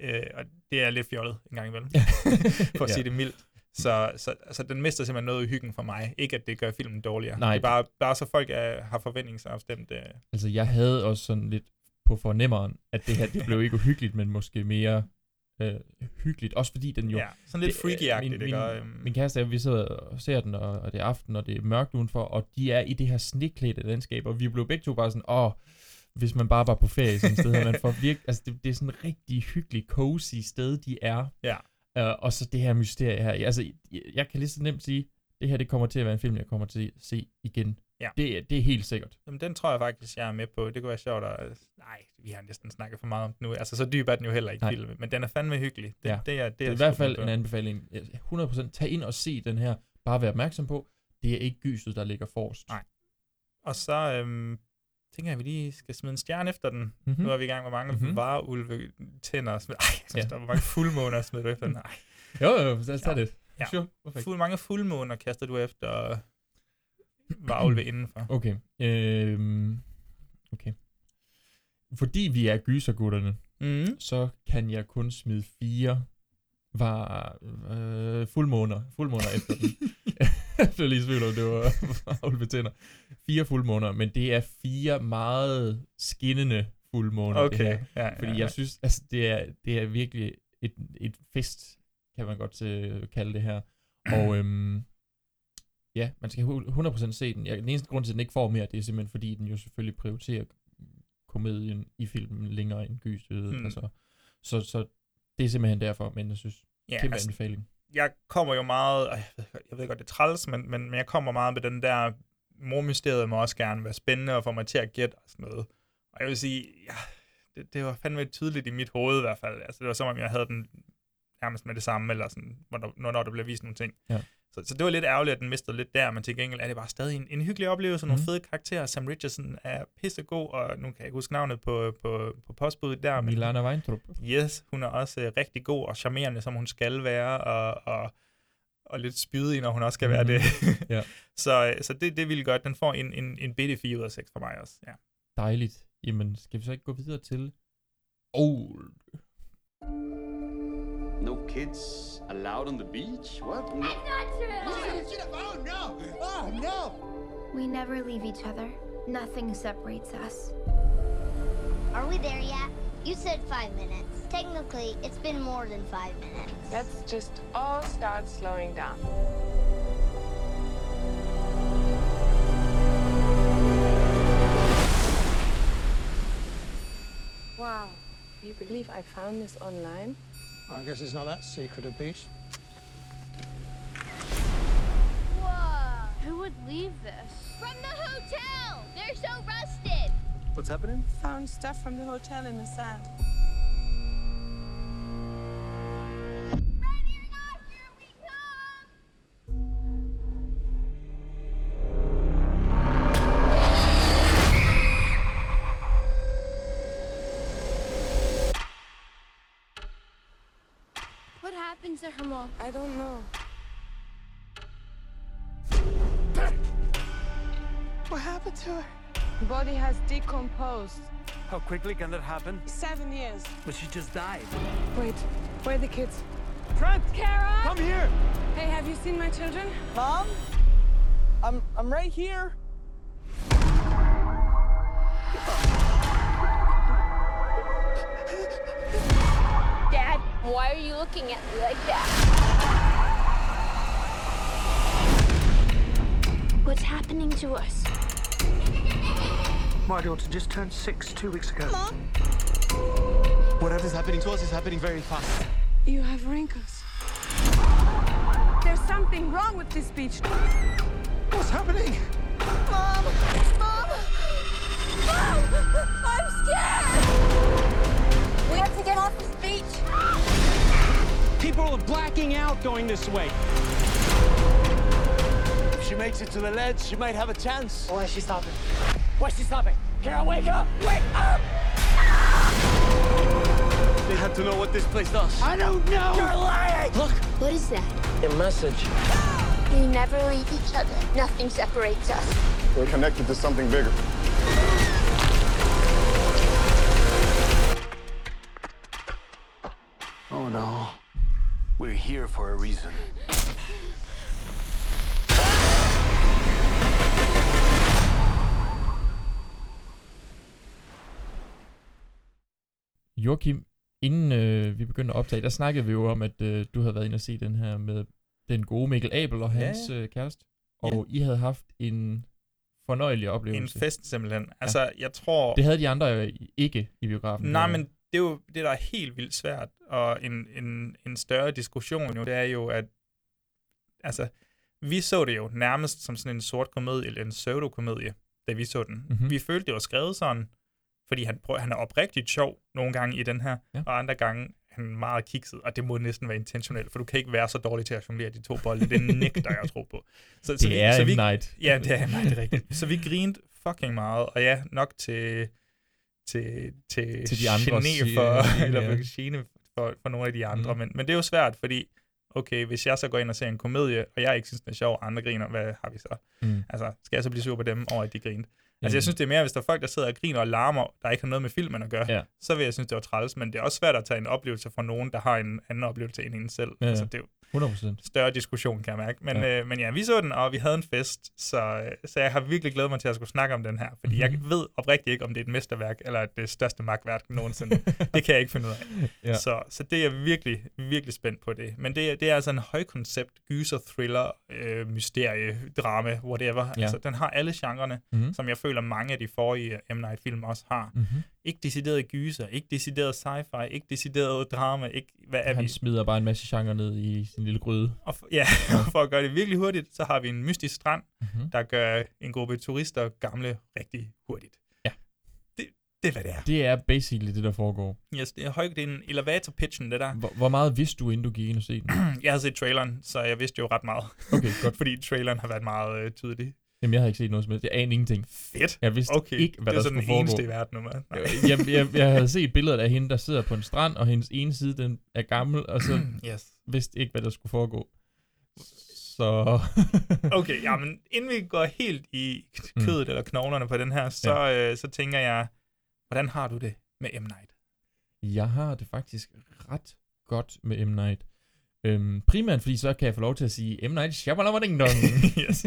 Mm. Øh, og det er lidt fjollet en gang imellem, for at Ja. sige det mildt. Så, så altså, den mister simpelthen noget i hyggen for mig. Ikke, at det gør filmen dårligere. Nej. Det er bare, bare så folk er, har forventningsafstemt. Øh, Altså, jeg havde også sådan lidt på fornemmeren, at det her, det blev ikke uhyggeligt, men måske mere øh, hyggeligt. Også fordi den jo... Ja, sådan lidt det- freaky-agtigt, min, min, Og, øhm, min kæreste og vi sidder og ser den, og, og det er aften, og det er mørkt udenfor, og de er i det her sneklædte landskab, og vi blev begge to bare sådan, åh, hvis man bare var på ferie sådan et sted, man får virke, altså det, det er sådan et rigtig hyggeligt, cozy sted, de er. Ja. Uh, og så det her mysterie her. Altså, jeg, jeg kan lige så nemt sige, det her det kommer til at være en film, jeg kommer til at se igen. Ja. Det, det er helt sikkert. Jamen, den tror jeg faktisk, jeg er med på. Det kunne være sjovt at... Nej, vi har næsten snakket for meget om den nu. Altså, så dyb er den jo heller ikke filmen, men den er fandme hyggelig. Det, ja. det, er, det, det er er i hvert fald en anbefaling. 100% tag ind og se den her. Bare vær opmærksom på, det er ikke gyset, der ligger forrest. Nej. Og så øhm, tænker jeg, vi lige skal smide en stjerne efter den. Mhm. Mm-hmm. Nu er vi i gang med mange Mhm. mm-hmm. vareulve tænder. Smed, ej, jeg synes, Ja. der var mange fuldmåner smidt du efter den. Ej. Jo, jo, os tage det. Ja. Sure, perfekt. Fuld, mange fuldmåner kaster du efter varulve indenfor. Okay. Øhm, okay. Fordi vi er gysergutterne, Mhm. så kan jeg kun smide fire var øh, fuldmåner, fuldmåner efter den. jeg blev lige i tvivl om, det var ulvetænder. Fire fuldmåner, men det er fire meget skinnende fuldmåner, Okay, det her. ja, ja, Fordi ja. jeg synes, altså det er, det er virkelig et, et fest, kan man godt øh, kalde det her. Og øhm, ja, man skal hu- 100% se den. Jeg, den eneste grund til, at den ikke får mere, det er simpelthen, fordi den jo selvfølgelig prioriterer komedien i filmen længere end gyset. Mm. Altså, så, så det er simpelthen derfor, men jeg synes, Ja, kæmpe altså- anbefaling. jeg kommer jo meget, og jeg ved, jeg ved godt, det er træls, men, men, men jeg kommer meget med den der, mormysteriet må også gerne være spændende og få mig til at gætte og sådan noget. Og jeg vil sige, ja, det, det var fandme tydeligt i mit hoved i hvert fald. Altså, det var som om, jeg havde den nærmest med det samme, eller sådan, når, når, når der blev vist nogle ting. Ja. Så, så det var lidt ærgerligt, at den mistede lidt der, men til gengæld er det bare stadig en, en hyggelig oplevelse, nogle Mhm. fede karakterer. Sam Richardson er pissegod, og nu kan jeg ikke huske navnet på, på, på postbuddet der. men- Milana Weintrup. Yes, hun er også øh, rigtig god og charmerende, som hun skal være, og, og, og lidt spydig, når hun også skal være Mhm. det. Ja. så øh, så det, det ville godt. Den får en, en, en bitte 4 ud af 6 for mig også. Ja. Dejligt. Jamen, skal vi så ikke gå videre til Old? No kids allowed on the beach? What? That's not true! Oh no! Oh no! We never leave each other. Nothing separates us. Are we there yet? You said five minutes. Technically, it's been more than five minutes. Let's just all start slowing down. Wow. Do you believe I found this online? I guess it's not that secret a beach. Whoa! Who would leave this? From the hotel! They're so rusted! What's happening? Found stuff from the hotel in the sand. What happened to her mom? I don't know. What happened to her? The body has decomposed. How quickly can that happen? Seven years. But she just died. Wait, where are the kids? Trent! Kara! Come here! Hey, have you seen my children? Mom? I'm I'm right here. Why are you looking at me like that? What's happening to us? My daughter just turned six two weeks ago. Mom? Whatever's happening to us is happening very fast. You have wrinkles. There's something wrong with this beach. What's happening? Mom! Mom! Mom! I'm scared! We have to get off this beach! People are blacking out going this way. If she makes it to the ledge, she might have a chance. Why is she stopping? Why is she stopping? Carol, wake up! Wake up! They have to know what this place does. I don't know! You're lying! Look! What is that? A message. We never leave each other. Nothing separates us. We're connected to something bigger. We're here for a reason. Joachim, inden øh, vi begyndte at optage, der snakkede vi jo om, at øh, du havde været inde og se den her med den gode Mikkel Abel og Ja, hans ja. øh, kæreste. Og I havde haft en fornøjelig En oplevelse. fest simpelthen. Altså, jeg tror... Det havde de andre jo ikke i biografen. Nej, men det er jo det, der er helt vildt svært, og en, en, en større diskussion jo, det er jo, at altså, vi så det jo nærmest som sådan en sort komedie, eller en pseudokomedie, da vi så den. Mhm. Mm-hmm. Vi følte, det var skrevet sådan, fordi han, prøver, han er oprigtigt sjov nogle gange i den her, Ja. og andre gange er han meget kikset, og det må næsten være intentionelt, for du kan ikke være så dårlig til at jonglere de to bolde. Det nægter jeg at tro på. Så, Det er så vi, Night. Ja, det er. Night, det er rigtigt. Så vi grinede fucking meget. Og ja, nok til, til, til, Til de andres, gene for, ja. eller Ja. gene for, for nogle af de andre. Mhm. Men, men det er jo svært, fordi okay, hvis jeg så går ind og ser en komedie, og jeg ikke synes, den er sjov, og andre griner, hvad har vi så? Mm. Altså, skal jeg så blive sur på dem over, at de griner? Altså, Jamen. jeg synes, det er mere, hvis der er folk, der sidder og griner og larmer, der ikke har noget med filmen at gøre, Ja. så vil jeg synes, det var træls, men det er også svært at tage en oplevelse fra nogen, der har en anden oplevelse end en selv. Ja. Altså, det er jo 100%. større diskussion, kan jeg mærke. Men Ja. Øh, men ja, vi så den, og vi havde en fest, så, så jeg har virkelig glædet mig til at skulle snakke om den her, fordi mm-hmm. jeg Mhm. ved oprigtigt ikke, om det er et mesterværk, eller det største magtværk nogensinde. det kan jeg ikke finde ud af. Ja. Så, så det er jeg virkelig, virkelig spændt på det. Men det, er- det er altså en højkoncept, gyser, thriller, øh, mysterie, drama, whatever. Ja. Altså, den har alle genrerne, Mhm. mm-hmm. som jeg føler, mange af de forrige M. Night-film også har. Mhm. Ikke decideret gyser, ikke decideret sci-fi, ikke decideret drama, ikke hvad er Han vi? smider bare en masse genre ned i sin lille gryde. Og for, ja, for at gøre det virkelig hurtigt, så har vi en mystisk strand, Mhm. mm-hmm. der gør en gruppe turister gamle rigtig hurtigt. Ja. Det, det er, hvad det er. Det er basically det, der foregår. Yes, det er, høj, det er en elevator-pitchen, det der. Hvor, hvor meget vidste du, inden du gik ind og se den? Jeg har set traileren, så jeg vidste jo ret meget. Okay, godt. Fordi traileren har været meget øh, tydelig. Jamen, jeg har ikke set noget som helst. Jeg anede ingenting. Fedt. Jeg vidste Okay, ikke, hvad det er der så skulle den foregå. eneste i verden mand. Nej. jeg, jeg, jeg havde set billedet af hende, der sidder på en strand, og hendes ene side, den er gammel, og så Yes. vidste ikke, hvad der skulle foregå. Så... Okay, ja, men inden vi går helt i kødet mm. eller knoglerne på den her, så, ja. øh, så tænker jeg, hvordan har du det med M. Night? Jeg har det faktisk ret godt med M. Night. Øhm, primært fordi så kan jeg få lov til at sige M. Night Shyamalan yes.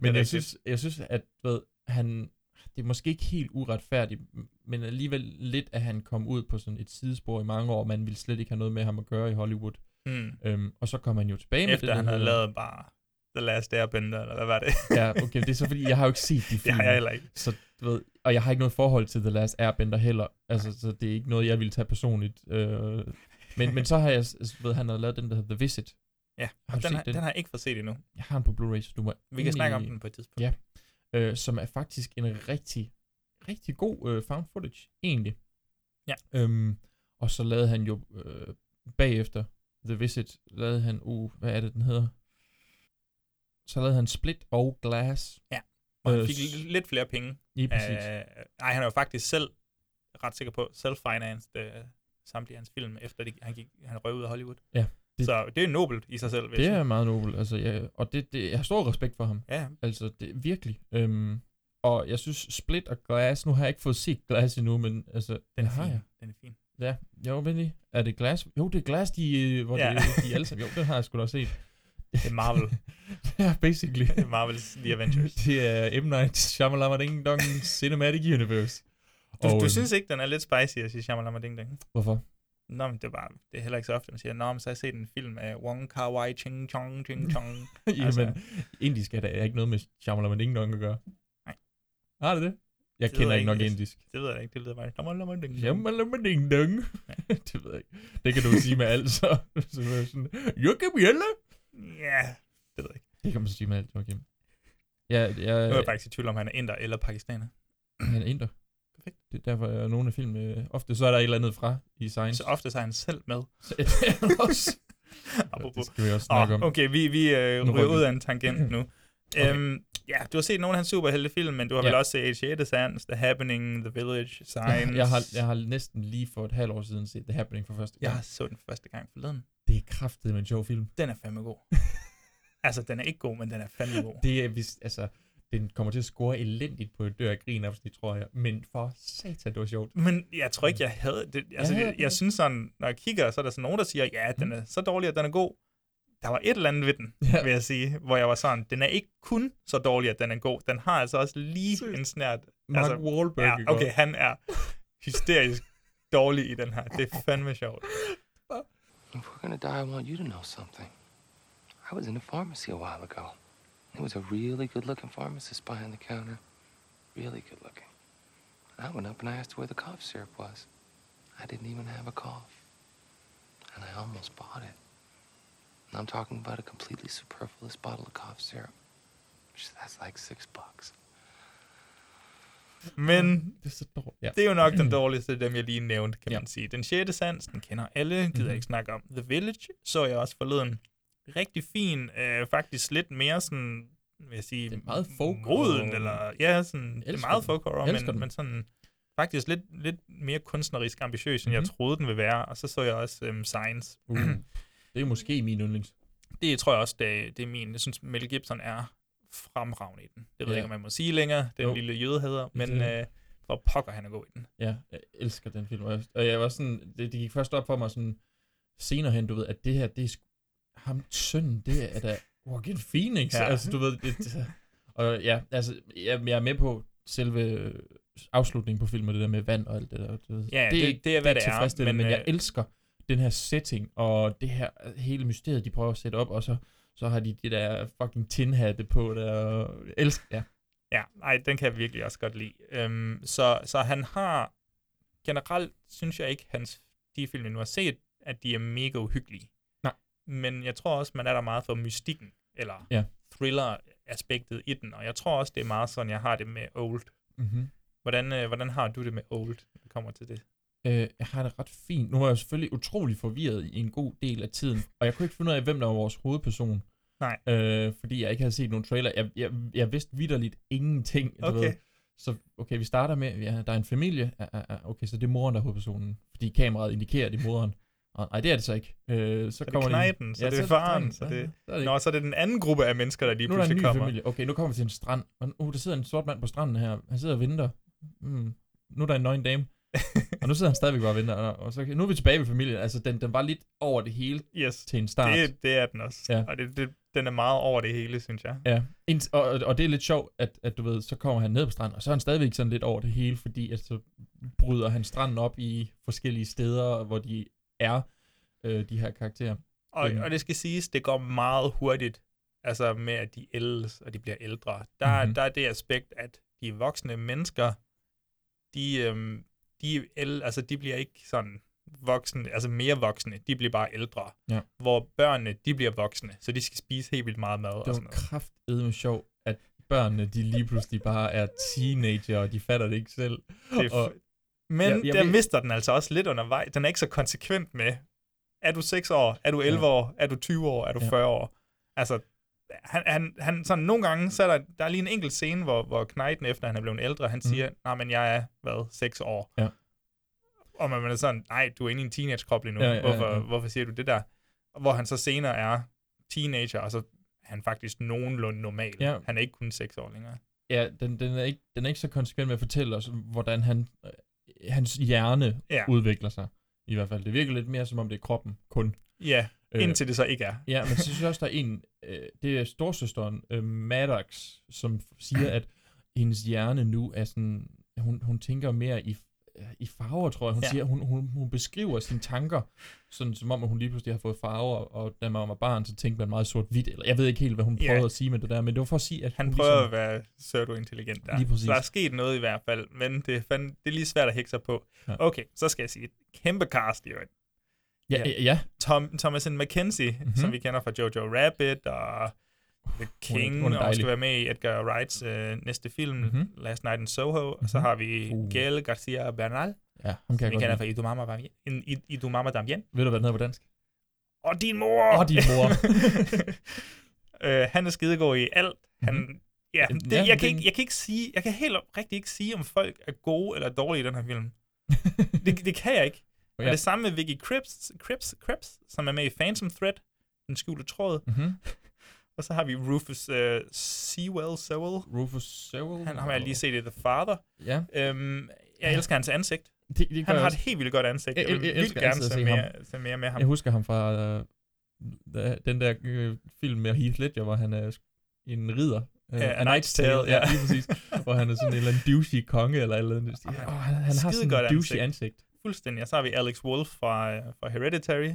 Men jeg synes, jeg synes, at ved, han, det er måske ikke helt uretfærdigt, men alligevel lidt, at han kom ud på sådan et sidespor i mange år, man ville slet ikke have noget med ham at gøre i Hollywood. Mm. Øhm, og så kom han jo tilbage med Efter det, han der havde lavet bare The Last Airbender, eller hvad var det? ja, okay, det er så fordi, jeg har jo ikke set de Det film. har jeg heller ikke. Så, du ved, og jeg har ikke noget forhold til The Last Airbender heller. Altså, så det er ikke noget, jeg vil tage personligt. Øh, men, men så har jeg, ved, han har lavet den, der hedder The Visit. Ja, Har og den, har, den? har jeg ikke fået set endnu. Jeg har den på Blu-ray, så du må Vi kan snakke om den på et tidspunkt. Ja, øh, som er faktisk en rigtig, rigtig god øh, found footage, egentlig. Ja. Øhm, og så lavede han jo øh, bagefter The Visit, lavede han, uh, hvad er det, den hedder? Så lavede han Split og Glass. Ja, og han Øh, fik s- lidt flere penge. Lige præcis. Øh, nej, han er jo faktisk selv, ret sikker på, self-financed øh, samtlige hans film, efter de, han, gik, han røg ud af Hollywood. Ja, Det, så det er nobelt i sig selv, jeg Det er meget nobelt, altså, ja, og det, det, jeg har stor respekt for ham. Ja. Altså, det virkelig. Øhm, og jeg synes, Split og Glass, nu har jeg ikke fået set Glass endnu, men altså, Den er det fin. jeg. Den er fin. Ja, jo, vel lige. Er det Glass? Jo, det er Glass, de, øh, hvor Ja. de, de alle sammen, jo, den har jeg sgu da set. Det er Marvel. ja, basically. Det er Marvels The Avengers. det er M. Night Shyamalan Ding Dong Cinematic Universe. Du, Og, du øhm, synes ikke, den er lidt spicy at sige Shyamalan Ding Dong? Hvorfor? Nå, men det er, bare, det er heller ikke så ofte, man siger, Nå, men så har jeg set en film af Wong Kar Wai Ching Chong Ching Chong. Jamen, indisk er der ikke noget med Shyamalan Ding Dong at gøre. Nej. Har det det? Jeg Det kender ikke nok indisk. Det ved jeg ikke, det lyder bare Shyamalan Ding Dong. Shyamalan Ding Dong. det ved jeg ikke. Det kan du sige med alt, så. så er sådan, Joachim Jelle. Ja, det ved jeg ikke. Det kan man sige med alt, Joachim. Ja, jeg, Nu er jeg faktisk i tvivl om, han er inder eller pakistaner. Han er inder. Perfekt. Det er derfor, at nogle af filmene, ofte så er der et eller andet fra i science. Så ofte er han selv med. Så det er han også. Apropos. det skal vi også snakke om. Okay, vi, vi øh, ryger ud af en tangent nu. Okay. Øhm, ja, du har set nogle af hans superheltefilm, men du har Ja. vel også set 6. Sans, The Happening, The Village, Signs. Jeg, har, jeg har næsten lige for et halvt år siden set The Happening for første gang. jeg så den første gang forleden. Det er kraftet med en sjov film. Den er fandme god. altså, den er ikke god, men den er fandme god. Det er vist, altså, den kommer til at score elendigt på et dør af grin afsnit, tror jeg. Men for satan, det var sjovt. Men jeg tror ikke, jeg havde det. Altså, Jeg jeg, jeg, synes sådan, når jeg kigger, så er der sådan nogen, der siger, ja, den er så dårlig, at den er god. Der var et eller andet ved den, Ja. ja. vil jeg sige, hvor jeg var sådan, den er ikke kun så dårlig, at den er god. Den har altså også lige Seriøst? en snært. Mark altså, Wahlberg, Ja, okay, han er hysterisk dårlig i den her. Det er fandme sjovt. If we're gonna die, I want you to know something. I was in a pharmacy a while ago. There was a really good looking pharmacist behind the counter. Really good looking. I went up and I asked where the cough syrup was. I didn't even have a cough. And I almost bought it. And I'm talking about a completely superfluous bottle of cough syrup. That's like six bucks. Men det er, så dårligt. Ja. det er jo nok den dårligste af dem, jeg lige nævnte, kan Ja. man sige. Den sjette sans, den kender alle, gider Mhm. jeg ikke snakke om. The Village så jeg også forleden. Rigtig fin, øh, faktisk lidt mere sådan vil jeg sige, Det er meget folk moden, eller ja, sådan, det er meget folk horror, men, den. men sådan faktisk lidt, lidt mere kunstnerisk ambitiøs, end jeg Mhm. troede, den ville være. Og så så jeg også um, Science. Uh, det er måske min yndlings. Det tror jeg også, det, er- det er min. Jeg synes, Mel Gibson er fremragende i den. Det ved jeg Ja. ikke, om man må sige længere, den Jo. lille jødehader, men Det- øh, for pokker han er god i den. Ja, jeg elsker den film. Og jeg, og jeg var sådan, det, det gik først op for mig sådan senere hen, du ved, at det her, det er ham sønnen, det er da Joaquin Phoenix. Ja. Altså, du ved, det, det, og ja, altså, jeg, jeg er med på selve afslutningen på filmen, det der med vand og alt det der. Du ved. Ja, det, det- det er, hvad det er, tilfredsstillende, men, men, jeg øh, elsker den her setting, og det her hele mysteriet, de prøver at sætte op, og så, så har de de der fucking tinhatte på der, og elsker, ja. Ja, nej, den kan jeg virkelig også godt lide. Øhm, så, så han har, generelt synes jeg ikke, hans, de film, jeg nu har set, at de er mega uhyggelige. Men jeg tror også, man er der meget for mystikken, eller Ja. thriller-aspektet i den, og jeg tror også, det er meget sådan, jeg har det med Old. Mhm. Hvordan, øh, hvordan har du det med Old, når det kommer til det? Øh, jeg har det ret fint. Nu var jeg selvfølgelig utrolig forvirret i en god del af tiden, og jeg kunne ikke finde ud af, hvem der var vores hovedperson. Nej. Øh, fordi jeg ikke havde set nogen trailer. Jeg, jeg, jeg vidste vidderligt ingenting. du Okay. Ved. Så okay, vi starter med, ja, der er en familie. Ja, ja, okay, så det er moren, der er hovedpersonen. Fordi kameraet indikerer, at det er moren. Nej, det er det så ikke. Øh, så Så er det kommer de- knejten, så ja, det er faren, så det, så er det Nå, så er det den anden gruppe af mennesker, der lige nu der en pludselig kommer. familie. Okay, nu kommer vi til en strand. Og uh, der sidder en sort mand på stranden her. Han sidder og venter. Mm. Nu er der en nøgen dame. og nu sidder han stadigvæk bare og venter. Og, så, nu er vi tilbage ved familien. Altså, den, den var lidt over det hele yes. til en start. Det, det er den også. Ja. Og det, det, den er meget over det hele, synes jeg. Ja, Ind- og, og- og det er lidt sjovt, at, at du ved, så kommer han ned på stranden, og så er han stadigvæk sådan lidt over det hele, fordi at så bryder han stranden op i forskellige steder, hvor de er, øh, de her karakterer. Og, Øhm, og det skal siges, det går meget hurtigt, altså med, at de ældes, og de bliver ældre. Der, Mhm. mm-hmm. der er det aspekt, at de voksne mennesker, de, øhm, de, el, altså, de bliver ikke sådan voksne, altså mere voksne, de bliver bare ældre. Ja. Hvor børnene, de bliver voksne, så de skal spise helt vildt meget mad det var kraftedeme sjovt, at børnene, de lige pludselig bare er teenager, og de fatter det ikke selv. Det er og, Men ja, jeg der mister den altså også lidt undervejs. Den er ikke så konsekvent med, er du 6 år, er du 11 Ja. år, er du 20 år, er du Ja. 40 år. Altså, han, han, han sådan nogle gange, så er der, der er lige en enkelt scene, hvor, hvor Knighten, efter han er blevet ældre, han siger, nej, men jeg er, hvad, 6 år. Ja. Og man er sådan, nej, du er inde i en teenage-krop lige nu. Ja, ja, ja, hvorfor, ja. hvorfor siger du det der? Hvor han så senere er teenager, og så er han faktisk nogenlunde normal. Ja. Han er ikke kun 6 år længere. ja, den, den, er ikke, den er ikke så konsekvent med at fortælle os, hvordan han, øh, hans hjerne Ja. udvikler sig. I hvert fald. Det virker lidt mere, som om det er kroppen kun. Ja, Øh, indtil det så ikke er. Ja, men så synes jeg også, der er en, øh, det er storsøsteren, øh, Maddox, som siger, at hendes hjerne nu er sådan, hun, hun tænker mere i, i farver, tror jeg. Hun Ja. ja. siger, hun, hun, hun beskriver sine tanker, sådan som om, at hun lige pludselig har fået farver, og da man var barn, så tænkte man meget sort-hvidt, eller jeg ved ikke helt, hvad hun Ja. prøvede at sige med det der, men det var for at sige, at Han hun prøver ligesom, at være pseudo-intelligent der. Lige præcis. Så der er sket noget i hvert fald, men det er, fandme, det er lige svært at hække sig på. Ja. Okay, så skal jeg sige et kæmpe cast, jo. Ja, ja, ja. Tom, Thomas McKenzie, Mhm. mm-hmm. som vi kender fra Jojo Rabbit og The King, hun er og skal være med i Edgar Wrights øh, næste film, Mhm. mm-hmm. Last Night in Soho. Og så Mhm. har vi Uh. Gael Garcia Bernal, ja, som kan vi kender fra I du Mama, Damien-. Ved du, hvad den hedder på dansk? Og din mor! Og din mor. øh, han er skidegod i alt. Han, Mhm. ja, det, ja, jeg, kan ikke, jeg kan ikke sige, jeg kan helt rigtig ikke sige, om folk er gode eller dårlige i den her film. det, det kan jeg ikke. Og Ja. det samme med Vicky Cripps, Cripps, Cripps, som er med i Phantom Thread, den skjulte tråd. Mhm. Og så har vi Rufus uh, Sewell Sewell. Rufus Sewell. Han har jeg lige set i The Father. Ja. Øhm, jeg elsker hans ansigt. Det, det Han jeg har også. et helt vildt godt ansigt. Jeg, Jeg- vil jeg vildt elsker gerne se se mere, se mere med ham. Jeg husker ham fra øh, den der øh, film med Heath Ledger, hvor han er en ridder. Øh, Ja, A Knight's Tale, ja. ja. lige præcis. hvor han er sådan en eller anden douchey konge, eller et eller andet. Oh, han, han har sådan en douchey ansigt. Fuldstændig. Og så har vi Alex Wolff fra, øh, fra Hereditary.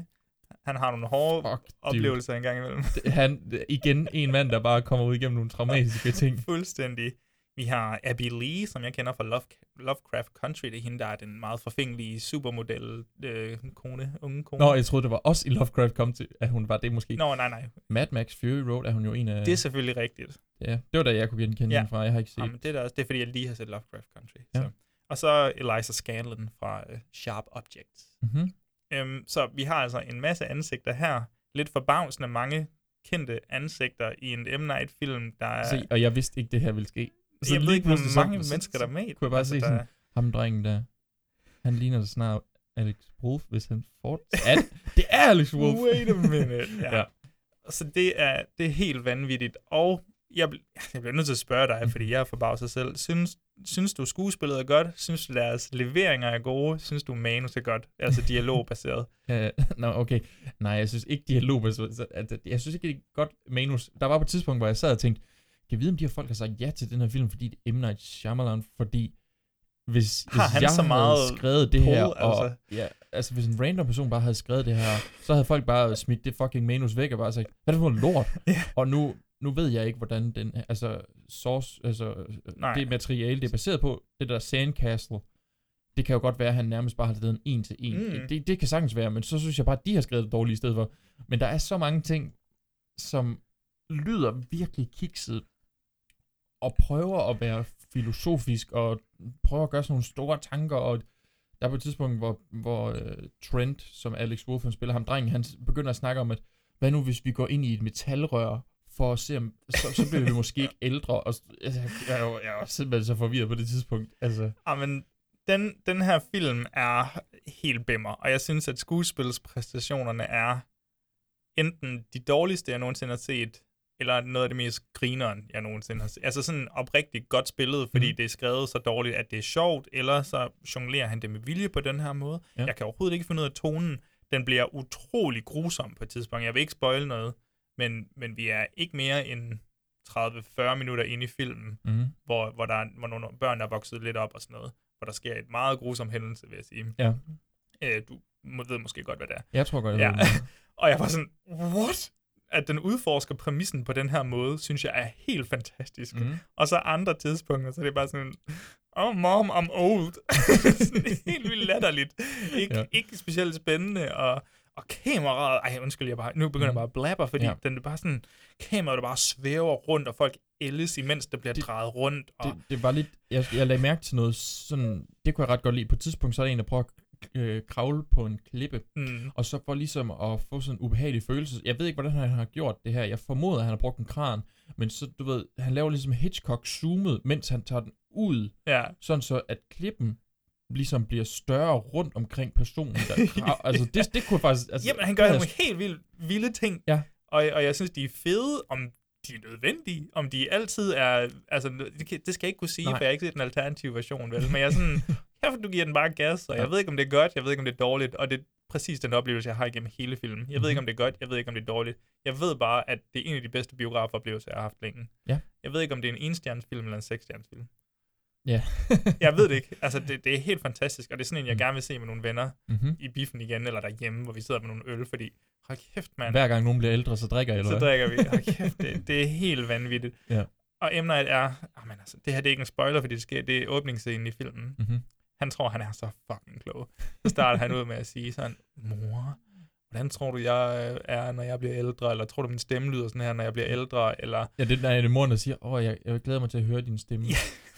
Han har nogle hårde Fuck, oplevelser en gang imellem. Han, igen, en mand, der bare kommer ud igennem nogle traumatiske ting. Fuldstændig. Vi har Abby Lee, som jeg kender fra Love, Lovecraft Country. Det er hende, der er den meget forfængelige supermodel øh, kone, unge kone. Nå, jeg troede, det var også i Lovecraft til, at hun var det måske. Nå, nej, nej. Mad Max Fury Road er hun jo en af... Det er selvfølgelig rigtigt. Ja, det var da, jeg kunne genkende Ja. hende fra. Jeg har ikke set. Jamen, det, er da også, det er, fordi jeg lige har set Lovecraft Country. Ja. Så. Og så Eliza Scanlon fra uh, Sharp Objects. Mhm. Øhm, så vi har altså en masse ansigter her. Lidt forbavsende mange kendte ansigter i en M. Night-film, der er... Se, og jeg vidste ikke, det her ville ske. Jeg ved ikke, hvor mange så- mennesker, der er med Kunne jeg bare altså, se der sådan, er- ham drengen der, han ligner da snart Alex Wolf, hvis han får... Det er Alex Wolf! Wait a minute. Ja. ja. Så det er, det er helt vanvittigt. Og jeg, jeg bliver nødt til at spørge dig, fordi jeg er forbavset selv. Synes, synes du, skuespillet er godt? Synes du, deres leveringer er gode? Synes du, manus er godt? Altså dialogbaseret. Uh, Nå, okay. Nej, jeg synes ikke, dialog... altså, Jeg synes ikke, det er godt manus. Der var på et tidspunkt, hvor jeg sad og tænkte, kan jeg vide, om de her folk har sagt ja til den her film, fordi det er M. Night Shyamalan, fordi hvis, Har hvis han jeg så havde meget skrevet det her, pull, og, altså? ja, altså hvis en random person bare havde skrevet det her, så havde folk bare smidt det fucking manus væk og bare sagt, hvad er det for lort? Og nu, nu ved jeg ikke, hvordan den, altså source, altså Nej. det materiale, det er baseret på, det der Sandcastle, det kan jo godt være, at han nærmest bare har lavet en en til en. Mm. Det, det kan sagtens være, men så synes jeg bare, at de har skrevet det dårligt i stedet for. Men der er så mange ting, som lyder virkelig kikset, og prøver at være filosofisk, og prøver at gøre sådan nogle store tanker, og der er på et tidspunkt, hvor, hvor uh, Trent, som Alex Wolf han spiller ham drengen, han begynder at snakke om, at hvad nu hvis vi går ind i et metalrør, for at se om, så, så bliver vi måske ikke ældre, og altså, jeg, er jo, jeg er jo simpelthen så forvirret på det tidspunkt, altså. Jamen, den, den her film er helt bimmer, og jeg synes, at skuespilspræstationerne er enten de dårligste, jeg nogensinde har set, eller noget af det mest grineren, jeg nogensinde har set. Altså sådan oprigtigt godt spillet, fordi Mhm. det er skrevet så dårligt, at det er sjovt, eller så jonglerer han det med vilje på den her måde. Ja. Jeg kan overhovedet ikke finde ud af tonen. Den bliver utrolig grusom på et tidspunkt. Jeg vil ikke spoil noget, men, men vi er ikke mere end 30-40 minutter inde i filmen, Mhm. hvor, hvor der er hvor nogle børn, er vokset lidt op og sådan noget, hvor der sker et meget grusom hændelse, vil jeg sige. Ja. Øh, du må, ved måske godt, hvad det er. Jeg tror godt, jeg ja. ved, og jeg var sådan, what? At den udforsker præmissen på den her måde, synes jeg er helt fantastisk. Mhm. Og så andre tidspunkter, så er det bare sådan, oh mom, I'm old. sådan helt vildt latterligt. Ikke, Ja. ja. ikke specielt spændende, og, og kameraet, ej undskyld, jeg bare, nu begynder jeg bare at blabber, fordi Ja. ja. den er bare sådan, kameraet der bare svæver rundt, og folk ældes, imens det bliver det, drejet rundt. Og, det, det var lidt, jeg, jeg lagde mærke til noget sådan, det kunne jeg ret godt lide. På et tidspunkt, så er der en, der prøver at øh, kravle på en klippe, Mm. og så for ligesom at få sådan en ubehagelig følelse. Jeg ved ikke, hvordan han har gjort det her. Jeg formoder, at han har brugt en kran, men så, du ved, han laver ligesom Hitchcock zoomet, mens han tager den ud, Ja. sådan så, at klippen ligesom bliver større rundt omkring personen. Der altså, det, det kunne faktisk... Altså, Jamen, han gør nogle helt vilde, vilde ting. Ja. Og, og jeg synes, de er fede, om de er nødvendige, om de altid er... Altså, det, det skal jeg ikke kunne sige, Nej. For jeg har ikke set en alternativ version, vel? Men jeg er sådan, her du giver den bare gas, og Ja. jeg ved ikke, om det er godt, jeg ved ikke, om det er dårligt, og det er præcis den oplevelse, jeg har igennem hele filmen. Jeg ved ikke, om det er godt, jeg ved ikke, om det er dårligt. Jeg ved bare, at det er en af de bedste biografoplevelser, jeg har haft længe. Ja. Jeg ved ikke, om det er en enstjernes film eller en seksstjernes film. Ja. jeg ved det ikke. Altså, det, det er helt fantastisk, og det er sådan en, jeg Mm. gerne vil se med nogle venner Mhm. i biffen igen, eller derhjemme, hvor vi sidder med nogle øl, fordi, hold kæft, mand. Hver gang nogen bliver ældre, så drikker jeg, eller Så drikker vi. Hold kæft, det, det er helt vanvittigt. Ja. Og. Night er, oh, men altså, det her det er ikke en spoiler, fordi det, sker, det er åbningsscenen i filmen. Mhm. Han tror, han er så fucking klog. Så starter han ud med at sige sådan, mor, hvordan tror du, jeg øh, er, når jeg bliver ældre? Eller tror du, min stemme lyder sådan her, når jeg bliver ældre? Eller, Ja, det nej, det er moren, der siger, åh, jeg, jeg glæder mig til at høre din stemme,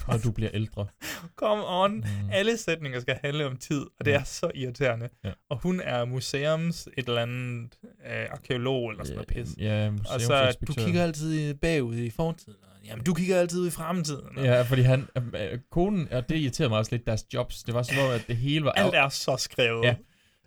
når du bliver ældre. come on, Mm. alle sætninger skal handle om tid, og det er så irriterende. Ja. Og hun er museums et eller andet øh, arkeolog eller sådan noget pis. Ja, og så, du kigger altid bagud i fortiden. og, Jamen, du kigger altid i fremtiden. og- Ja, fordi han, øh, konen, og det irriterede mig også lidt, deres jobs. Det var som om, at det hele var... Alt er så skrevet. Ja.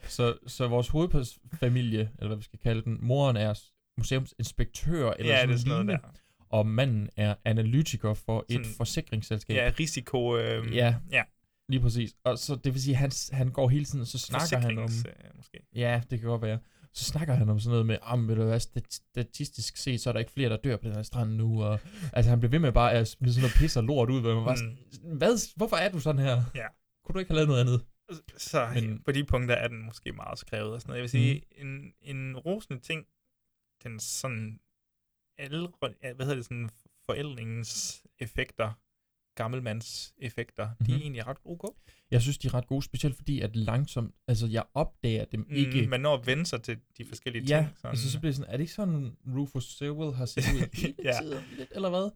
Så, så vores hovedfamilie, eller hvad vi skal kalde den, moren er museumsinspektør, eller Ja, sådan det er sådan noget lignende, og manden er analytiker for et Sådan- forsikringsselskab. Ja, risiko... Øh, Ja, ja. lige præcis. Og så det vil sige, han, han går hele tiden, og så snakker han om... Øh, måske. Ja, det kan godt være. Så snakker han om sådan noget med, om ved du hvad, stat- statistisk set, så er der ikke flere, der dør på den her strand nu. Og, altså, han bliver ved med bare at smide sådan noget pis og lort ud, hvor man bare, sådan, hvad, hvorfor er du sådan her? Mm. Ja. Kunne du ikke have lavet noget andet? Så Men- Men, på de punkter er den måske meget skrevet og sådan noget. Jeg vil sige, mm. en, en rosende ting, den sådan alle, ja, hvad hedder det, sådan forældringens effekter, gammelmands effekter, mm-hmm. de er Mhm. egentlig ret ok. Jeg synes, de er ret gode, specielt fordi, at langsomt, altså jeg opdager dem Mm, ikke. man når at vende sig til de forskellige ja, ting. Sådan. altså så bliver det sådan, er det ikke sådan, Rufus Sewell har set ud hele Ja. tiden, lidt, eller hvad?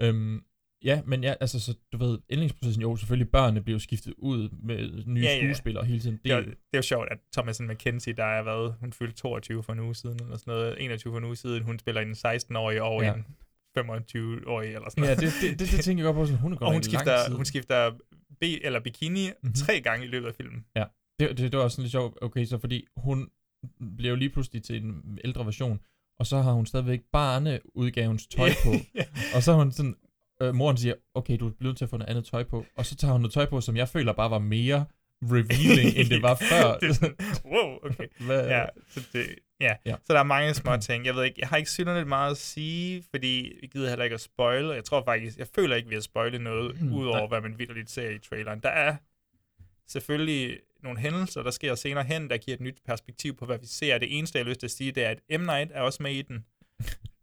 Øhm, Ja, men ja, altså, så, du ved, ændringsprocessen, jo, selvfølgelig, børnene bliver jo skiftet ud med nye Ja, ja. skuespillere hele tiden. Det er, jo- det er jo sjovt, at Thomason McKenzie, der er været, hun fyldte 22 for en uge siden, eller sådan noget, 21 for en uge siden, hun spiller en 16-årig over Ja. en 25-årig, eller sådan Ja, noget. det, det, det, det tænker jeg godt på, sådan, hun er Og hun skifter, hun skifter B eller bikini Mhm. mm-hmm. tre gange i løbet af filmen. Ja, det, det, det var også sådan lidt sjovt. Okay, så fordi hun bliver jo lige pludselig til en ældre version, og så har hun stadigvæk barneudgavens tøj på. Ja. Og så har hun sådan, øh, moren siger, okay, du er nødt til at få noget andet tøj på. Og så tager hun noget tøj på, som jeg føler bare var mere revealing, end det var før. det sådan, wow, okay. Hvad- ja, så, det, ja. Ja. så der er mange små ting. Jeg ved ikke, jeg har ikke synderligt meget at sige, fordi vi gider heller ikke at spoile. Jeg tror faktisk, jeg føler ikke, vi har spoilet noget, Mm, udover nej. hvad man vildt ser i traileren. Der er selvfølgelig nogle hændelser, der sker senere hen, der giver et nyt perspektiv på, hvad vi ser. Det eneste, jeg har lyst til at sige, det er, at M. Night er også med i den.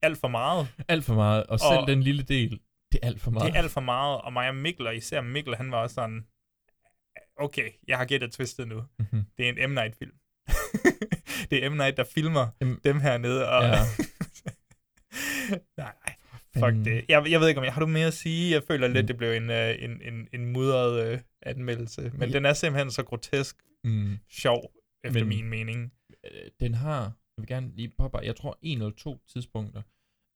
Alt for meget. Alt for meget. Og selv Og- den lille del, det er alt for meget. Det er alt for meget, og Maja Mikkel, og især Mikkel, han var også sådan, okay, jeg har gættet twistet nu. Mhm. Det er en M. Night-film. det er M. Night, der filmer M- dem hernede, og... Ja. nej, fuck det. Jeg, jeg ved ikke, om jeg har du mere at sige? Jeg føler lidt, Mm. det blev en, uh, en, en, en mudret uh, anmeldelse, men Ja. den er simpelthen så grotesk Mm. sjov, efter Men- min mening. Øh, den har, jeg vil gerne lige påpege, jeg tror en eller to tidspunkter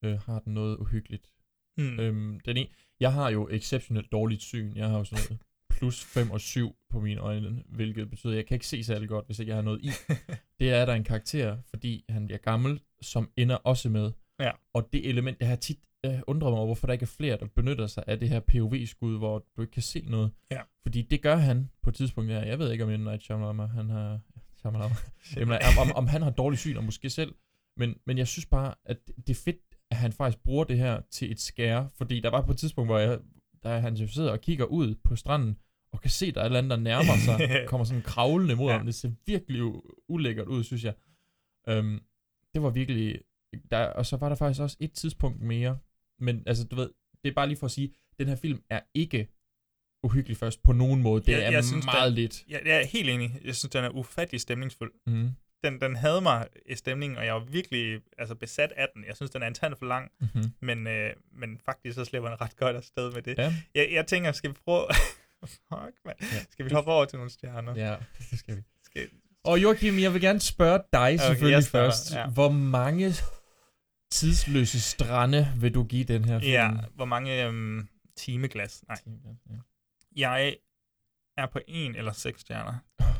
øh, har den noget uhyggeligt. Mm. Øhm, den en, jeg har jo exceptionelt dårligt syn. Jeg har jo sådan noget plus 5 og 7 på mine øjne, hvilket betyder, at jeg kan ikke se særlig godt, hvis ikke jeg har noget i. det er der en karakter, fordi han bliver gammel, som ender også med. Ja. Og det element, jeg har tit øh, undret mig over, hvorfor der ikke er flere, der benytter sig af det her POV-skud, hvor du ikke kan se noget. Ja. Fordi det gør han på et tidspunkt her. Jeg ved ikke, om M. Night Shyamalan, han har... Shyamalan, om, om, om han har dårlig syn, og måske selv. Men, men jeg synes bare, at det er fedt, at han faktisk bruger det her til et skære. Fordi der var på et tidspunkt, hvor jeg, der han jo sidder og kigger ud på stranden, og kan se, der er et eller andet, der nærmer sig, kommer sådan kravlende mod Ja. ham. Det ser virkelig ulækkert ud, synes jeg. Øhm, det var virkelig... Der, og så var der faktisk også et tidspunkt mere. Men altså, du ved, det er bare lige for at sige, den her film er ikke uhyggelig først på nogen måde. Det Jeg- er jeg synes, meget den- lidt. Jeg, jeg er helt enig. Jeg synes, den er ufattelig stemningsfuld. Mhm. Den, den havde mig i stemningen, og jeg var virkelig altså, besat af den. Jeg synes, den er en tand for lang, Mhm. men, øh, men faktisk så slipper den ret godt afsted med det. Ja. Jeg, jeg tænker, skal vi prøve... Fuck, man. Ja. Skal vi hoppe over til nogle stjerner? Ja, det skal vi. Skal... Og Joachim, jeg vil gerne spørge dig Okay, selvfølgelig starter, først. ja. Hvor mange tidsløse strande vil du give den her film? Ja, hvor mange øhm, timeglas? Nej. ja. Jeg er på en eller seks stjerner.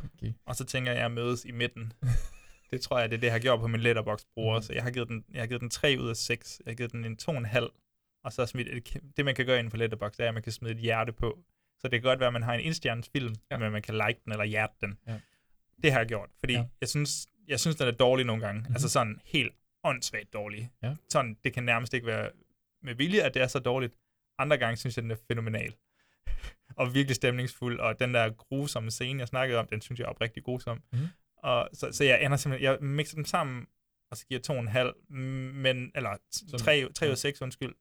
Okay. Og så tænker jeg, at jeg mødes i midten. det tror jeg, det er det, jeg har gjort på min letterbox bruger. Mhm. Så jeg har givet den, jeg har givet den 3 ud af 6. Jeg har givet den en 2,5. Og så smidt et, det, man kan gøre inden for letterbox, det er, at man kan smide et hjerte på. Så det kan godt være, at man har en indstjernes film, ja. men man kan like den eller hjerte den. Ja. Det har jeg gjort, fordi Ja. jeg, synes, jeg synes, den er dårlig nogle gange. Mhm. Mm-hmm. Altså sådan helt åndssvagt dårlig. Ja. Sådan, det kan nærmest ikke være med vilje, at det er så dårligt. Andre gange synes jeg, den er fænomenal. og virkelig stemningsfuld, og den der grusomme scene, jeg snakkede om, den synes jeg er oprigtig grusom. Mhm. Og så, så jeg ender simpelthen, jeg mixer dem sammen, og så giver to og en halv, men, eller Som- tre, tre ud ja. af seks, undskyld.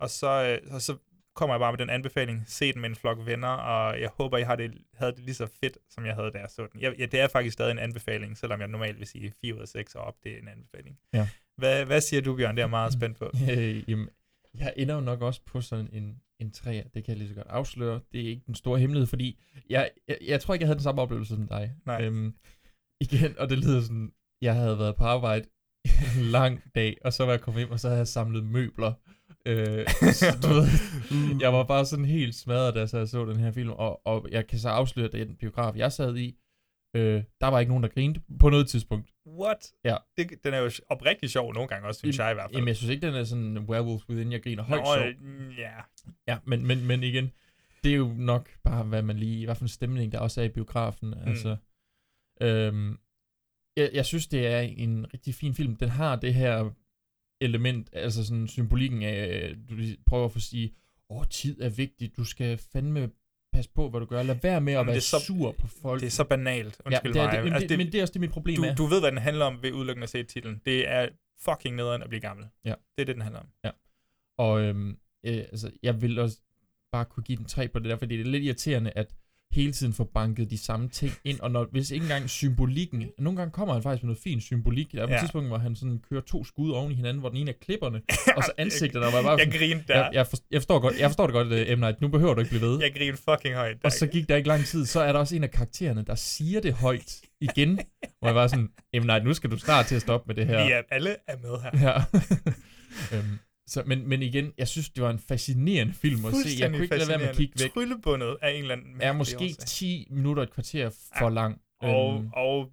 Og så, øh, og så kommer jeg bare med den anbefaling, se den med en flok venner, og jeg håber, I har det, havde det lige så fedt, som jeg havde, da jeg så den. Jeg, ja, det er faktisk stadig en anbefaling, selvom jeg normalt vil sige 4 ud af 6 og op, det er en anbefaling. Ja. Hvad, hvad siger du, Bjørn? Det er jeg meget spændt på. Øh, jamen, jeg ender jo nok også på sådan en, en træer. Det kan jeg lige så godt afsløre. Det er ikke den store hemmelighed, fordi jeg, jeg, jeg tror ikke, jeg havde den samme oplevelse som dig. Nej. Øhm, igen, og det lyder sådan, jeg havde været på arbejde en lang dag, og så var jeg kommet hjem, og så havde jeg samlet møbler. Øh, så, du ved, jeg var bare sådan helt smadret, da jeg så den her film, og, og jeg kan så afsløre, at den biograf, jeg sad i, øh, der var ikke nogen, der grinede på noget tidspunkt. What? Ja. Det, den er jo oprigtig sjov nogle gange også, synes jeg i hvert fald. Jamen, jeg synes ikke, den er sådan Werewolf Within, jeg griner højt Nå, sjov. øh, ja. Ja, men, men, men igen, det er jo nok bare, hvad man lige, hvad for en stemning, der også er i biografen. Mm. Altså, øhm, jeg, jeg synes, det er en rigtig fin film. Den har det her element, altså sådan symbolikken af, øh, du prøver at få sige, åh, tid er vigtigt, du skal fandme passe på, hvad du gør. Lad være med at Jamen, være så- sur på folk. Det er så banalt, undskyld det er, mig. det, men, Altså, det, men det er også det, mit problem du, er. Du ved, hvad den handler om ved udelukkende at se titlen. Det er fucking nederen at blive gammel. Ja. Det er det, den handler om. Ja. Og øhm, øh, altså, jeg vil også bare kunne give den tre på det der, fordi det er lidt irriterende, at hele tiden får banket de samme ting ind, og når, hvis ikke engang symbolikken, nogle gange kommer han faktisk med noget fin symbolik, der er på Ja. et tidspunkt, hvor han sådan kører to skud oven i hinanden, hvor den ene er klipperne, og så ansigtet, der var bare Jeg sådan- grinede der. Jeg, jeg, for, jeg, forstår godt, jeg forstår det godt, uh, M. Night, nu behøver du ikke blive ved. Jeg griner fucking højt. Og så gik der ikke lang tid, så er der også en af karaktererne, der siger det højt igen, hvor jeg var sådan, M. Night, nu skal du snart til at stoppe med det her. Vi er, alle er med her. Ja. øhm, så, men, men igen, jeg synes, det var en fascinerende film at se. Jeg kunne ikke lade være med at kigge væk. Tryllebundet af en eller anden Er måske årsag. 10 minutter et kvarter for lang. Og, Øhm, og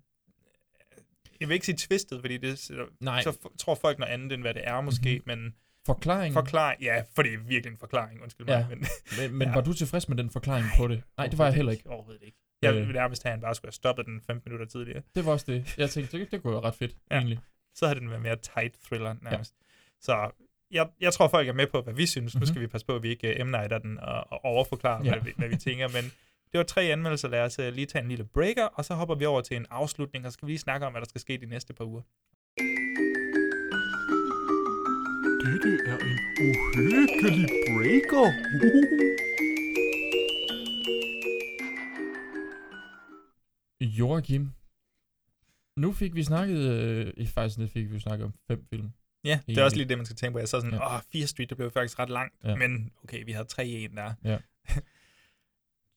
jeg vil ikke sige twistet, fordi det, Nej. så tror folk noget andet, end hvad det er måske, Mhm. men... Forklaringen? Forklar, ja, for det er virkelig en forklaring, undskyld mig. Ja, Men, men, men ja. var du tilfreds med den forklaring på det? Nej, det var jeg heller ikke. Overhovedet ikke. Jeg Øh. ville nærmest have, at han bare skulle have stoppet den 15 minutter tidligere. Det var også det. Jeg tænkte, det, det kunne være ret fedt, Ja. egentlig. Så havde den været mere tight thriller nærmest. Ja. Så jeg, jeg tror, folk er med på, hvad vi synes. Mm-hmm. Nu Mhm. skal vi passe på, at vi ikke uh, emnighter den og, og overforklarer, Ja. hvad, vi, hvad vi tænker. Men det var tre anmeldelser. Lad os uh, lige tage en lille breaker, og så hopper vi over til en afslutning, og så skal vi lige snakke om, hvad der skal ske de næste par uger. Dette er en uhyggelig breaker. Joachim, nu fik vi snakket, øh, i faktisk nu fik vi snakket om fem film. Ja, det er også lige det, man skal tænke på. Jeg så sådan, åh, Ja. ja. 4 Street, det blev faktisk ret langt, Ja. men okay, vi havde 3 i en der. Ja.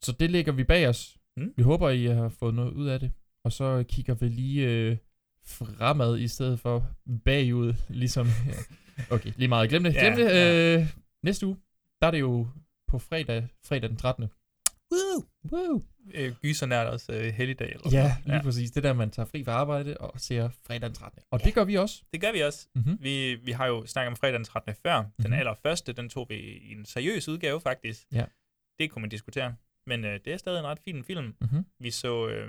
Så det lægger vi bag os. Mm. Vi håber, I har fået noget ud af det. Og så kigger vi lige øh, fremad i stedet for bagud, ligesom... Ja. Okay, lige meget. Glem det. Ja, Glem ja. Øh, næste uge, der er det jo på fredag, fredag den 13. Woo! Woo! Øh, gysernært også øh, helligdag. Eller Ja, lige ja. præcis. Det der, man tager fri fra arbejde og ser fredag den 13. Og det gør vi også. Det gør vi også. Mhm. Vi, vi har jo snakket om fredag den 13. før. Den Mhm. allerførste, den tog vi i en seriøs udgave faktisk. Ja. Det kunne man diskutere. Men øh, det er stadig en ret fin film. Mhm. Vi så, øh,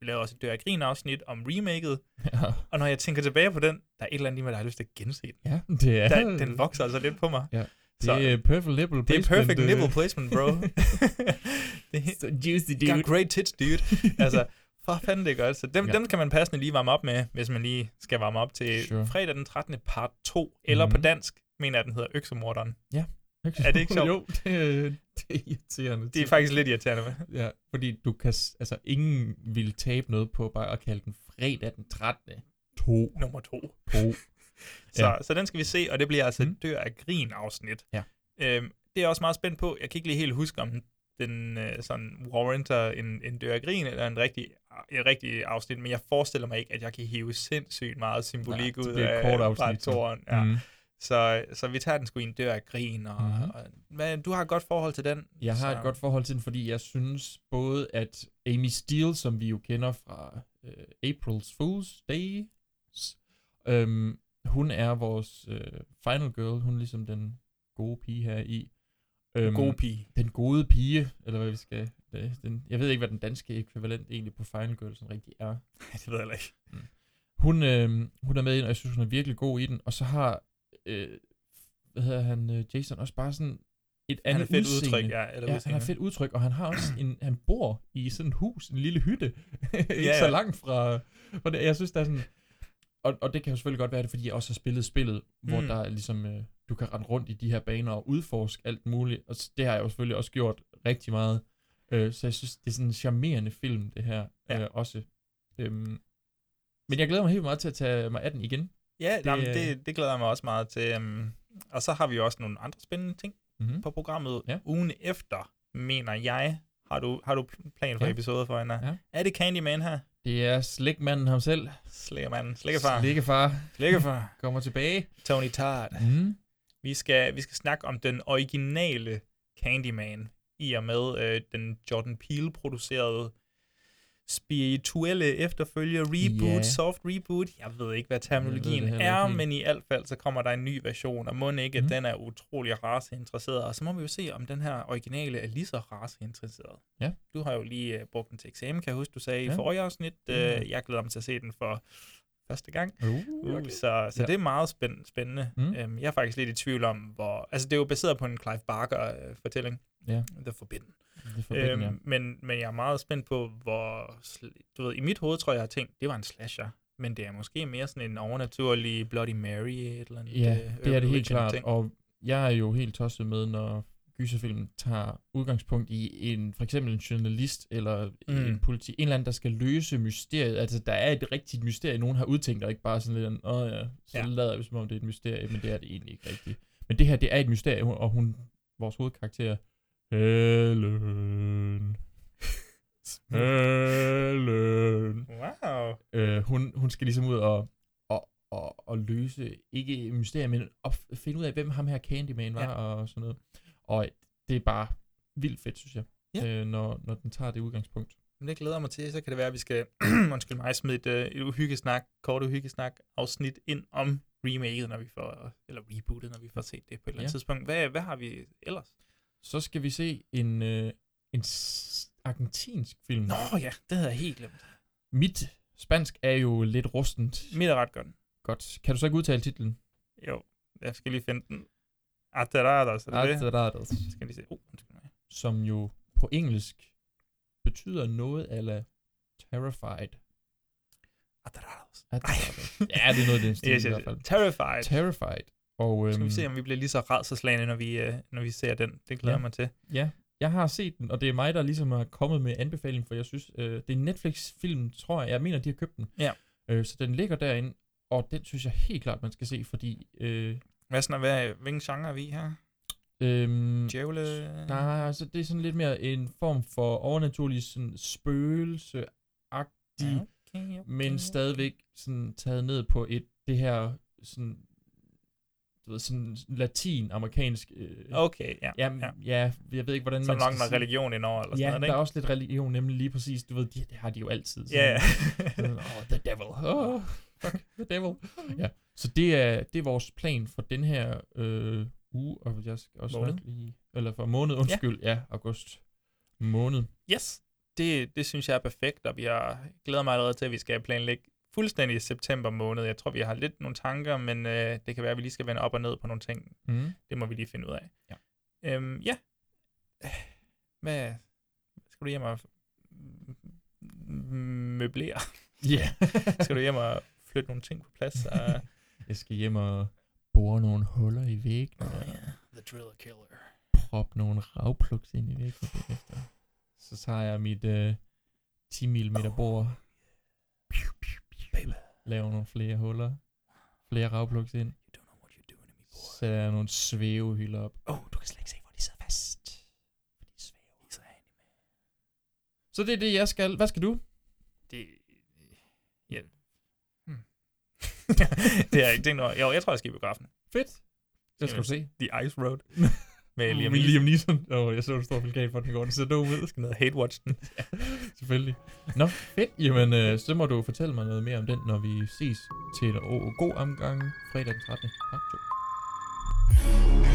vi lavede også et Dør af Grin afsnit om remaket. Ja. Og når jeg tænker tilbage på den, der er et eller andet i mig, der har lyst til at gense den. Ja, det er... Der, den vokser altså lidt på mig. Ja. Det Så- er perfect nipple Det er placement. perfect øh. nipple placement, bro. det So juicy, Got dude. great tits, dude. altså, for fanden det er godt. Så dem, Ja. dem kan man passende lige varme op med, hvis man lige skal varme op til Sure. fredag den 13. part 2. Eller mm. på Mhm. dansk, mener jeg, den hedder Øksemorderen. Ja. Er det ikke sjovt? jo, det, er- det er irriterende. Det er faktisk lidt irriterende med. Ja, fordi du kan, altså ingen vil tabe noget på bare at kalde den fredag den 13. 2. Nummer 2. 2. Så, Ja. ja. så den skal vi se, og det bliver altså Mm. mm. dør af grin afsnit. Ja. Øhm, det er jeg også meget spændt på. Jeg kan ikke lige helt huske, om den øh, sådan warranter en, en dør af grin, eller en rigtig, et rigtig afsnit, men jeg forestiller mig ikke, at jeg kan hive sindssygt meget symbolik Ja, det ud af afsnit. Ja. Mhm. Så, så vi tager den sgu i en dør af grin. Og, Mhm. mm-hmm. og, hvad, du har et godt forhold til den. Jeg har så, et godt forhold til den, fordi jeg synes både, at Amy Steele, som vi jo kender fra øh, April's Fool's Day, øhm, hun er vores øh, final girl. Hun er ligesom den gode pige her i. Øhm, gode pige. Den gode pige, eller hvad vi skal... Det, den, jeg ved ikke, hvad den danske ekvivalent egentlig på final girl sådan rigtig er. det ved jeg heller ikke. Hun, øh, hun er med ind, og jeg synes, hun er virkelig god i den. Og så har, øh, hvad hedder han, øh, Jason også bare sådan et Han har andet fedt udseende. udtryk, ja, eller ja han har fedt udtryk, og han har også en, han bor i sådan et hus, en lille hytte, ikke Ja, så ja. langt fra, fra det. Jeg synes, der er sådan, og, og det kan jo selvfølgelig godt være det, fordi jeg også har spillet spillet, hvor Mm. der er ligesom, øh, du kan rende rundt i de her baner og udforske alt muligt, og det har jeg jo selvfølgelig også gjort rigtig meget. Øh, så jeg synes, det er sådan en charmerende film, det her Ja. øh, også. Øhm, men jeg glæder mig helt meget til at tage mig af den igen. Ja, det, jamen, øh, det, det glæder jeg mig også meget til. Um, og så har vi også nogle andre spændende ting Mhm. på programmet. Ja. Ugen efter, mener jeg, har du, har du plan for Ja. episoder for hende? Ja. Er det Candyman her? Det er slægmanden ham selv. Slæggemanden. Slæggefar. Slæggefar. Slæggefar. Kommer tilbage. Tony Todd. Mm. Vi skal, vi skal snakke om den originale Candyman, i og med øh, den Jordan Peele-producerede spirituelle efterfølger, reboot, Ja. soft reboot. Jeg ved ikke, hvad terminologien det er, ikke men i alt fald, så kommer der en ny version, og må ikke, at Mhm. den er utrolig raceinteresseret. Og så må vi jo se, om den her originale er lige så raceinteresseret. Ja. Du har jo lige uh, brugt den til eksamen, kan jeg huske, du sagde Ja. i forrige afsnit. Uh, Ja. jeg glæder mig til at se den for første gang. Uh, Uh, okay. så så Ja. det er meget spændende. spændende. Mm. Øhm, jeg er faktisk lidt i tvivl om, hvor... Altså, det er jo baseret på en Clive Barker-fortælling. Ja. The Forbidden. The Forbidden, ja. men, men jeg er meget spændt på, hvor... Du ved, i mit hoved tror jeg, jeg har tænkt, det var en slasher. Men det er måske mere sådan en overnaturlig Bloody Mary, et eller andet. Ja, øh, det er det helt klart. ting. Og jeg er jo helt tosset med, når gyserfilm tager udgangspunkt i en for eksempel en journalist eller mm. En politi, en eller anden, der skal løse mysteriet. Altså, der er et rigtigt mysterie, nogen har udtænkt, og ikke bare sådan lidt, åh ja, så. Ja. lader vi som om det er et mysterie, men det er det egentlig ikke rigtigt. Men det her, det er et mysterie, og hun, vores hovedkarakter, Helen. Helen. Wow. Øh, hun, hun skal ligesom ud og, og, og, og løse, ikke mysteriet, men op, finde ud af, hvem ham her Candyman var, ja. Og sådan noget. Og det er bare vildt fedt, synes jeg, Ja. øh, når, når den tager det udgangspunkt. Men det glæder mig til. Så kan det være, at vi skal, undskyld mig, smide et, øh, et uhyggesnak, kort uhyggesnak afsnit ind om remaket, når vi får, eller rebootet, når vi får set det på et eller andet Ja. tidspunkt. Hvad, hvad har vi ellers? Så skal vi se en, øh, en argentinsk film. Nå ja, det havde jeg helt glemt. Mit spansk er jo lidt rustent. Mit er ret godt. Godt. Kan du så ikke udtale titlen? Jo, jeg skal lige finde den. Aterados, er det det? Aterados. Skal jeg lige se. Oh. Som jo på engelsk betyder noget ala terrified. Aterados. Aterados. ja, det er noget af den stil Yes, i yes, hvert fald. Terrified. Terrified. Og, Skal øhm, vi se, om vi bliver lige så rædselslagende, når vi, øh, når vi ser den. Det glæder Ja. mig til. Ja, jeg har set den, og det er mig, der ligesom er kommet med anbefaling, for jeg synes, øh, det er Netflix-film, tror jeg. Jeg mener, de har købt den. Ja. Øh, så den ligger derinde, og den synes jeg helt klart, man skal se, fordi... Øh, Hvad sådan, hvad, hvilken genre er vi her? Øhm, Djævle? Nej, altså det er sådan lidt mere en form for overnaturlig sådan spøgelse-agtig, Okay, okay, men stadigvæk sådan taget ned på et, det her sådan, du ved, sådan latin-amerikansk... Øh, Okay, ja, ja, ja. ja. jeg ved ikke, hvordan Som man nok skal med sige- religion indover, eller sådan ja, noget, der ikke? er også lidt religion, nemlig lige præcis, du ved, det, det har de jo altid. Ja, ja. Sådan, oh, the devil. Oh, fuck, the devil. Ja, så det er, det er vores plan for den her øh, uge, og jeg skal også Måned. nok lige, eller for måned, undskyld, ja, ja august måned. Yes, det, det synes jeg er perfekt, og vi har glæder mig allerede til, at vi skal planlægge fuldstændig september måned. Jeg tror, vi har lidt nogle tanker, men øh, det kan være, at vi lige skal vende op og ned på nogle ting. Mhm. Det må vi lige finde ud af. Ja. Øhm, ja. Hvad skal du hjem og møblere? Ja. skal du hjem og flytte nogle ting på plads? Og... Jeg skal hjem og bore nogle huller i væggene. Oh, yeah. The Driller Killer. Proppe nogle ravplugs ind i væggene bagefter. Så tager jeg mit øh, 10 mm bord. Laver nogle flere huller. Flere ravplugs ind. Sætter jeg nogle svævehylder op. Åh, oh, du kan slet ikke se, hvor de sidder fast. Så det er det, jeg skal. Hvad skal du? Det... Ja. Hmm. det er ikke det noget. Jo, jeg tror, jeg skal i biografen. Fedt. Det skal du se. The Ice Road. Med Liam Med Neeson. Liam Neeson. Åh, oh, jeg så en stor plakat for den i går. Den ser dum ud. skal ned og hate-watch den. ja, selvfølgelig. Nå, fedt. Jamen, øh, så må du fortælle mig noget mere om den, når vi ses til en god omgang fredag den 13. Part 2.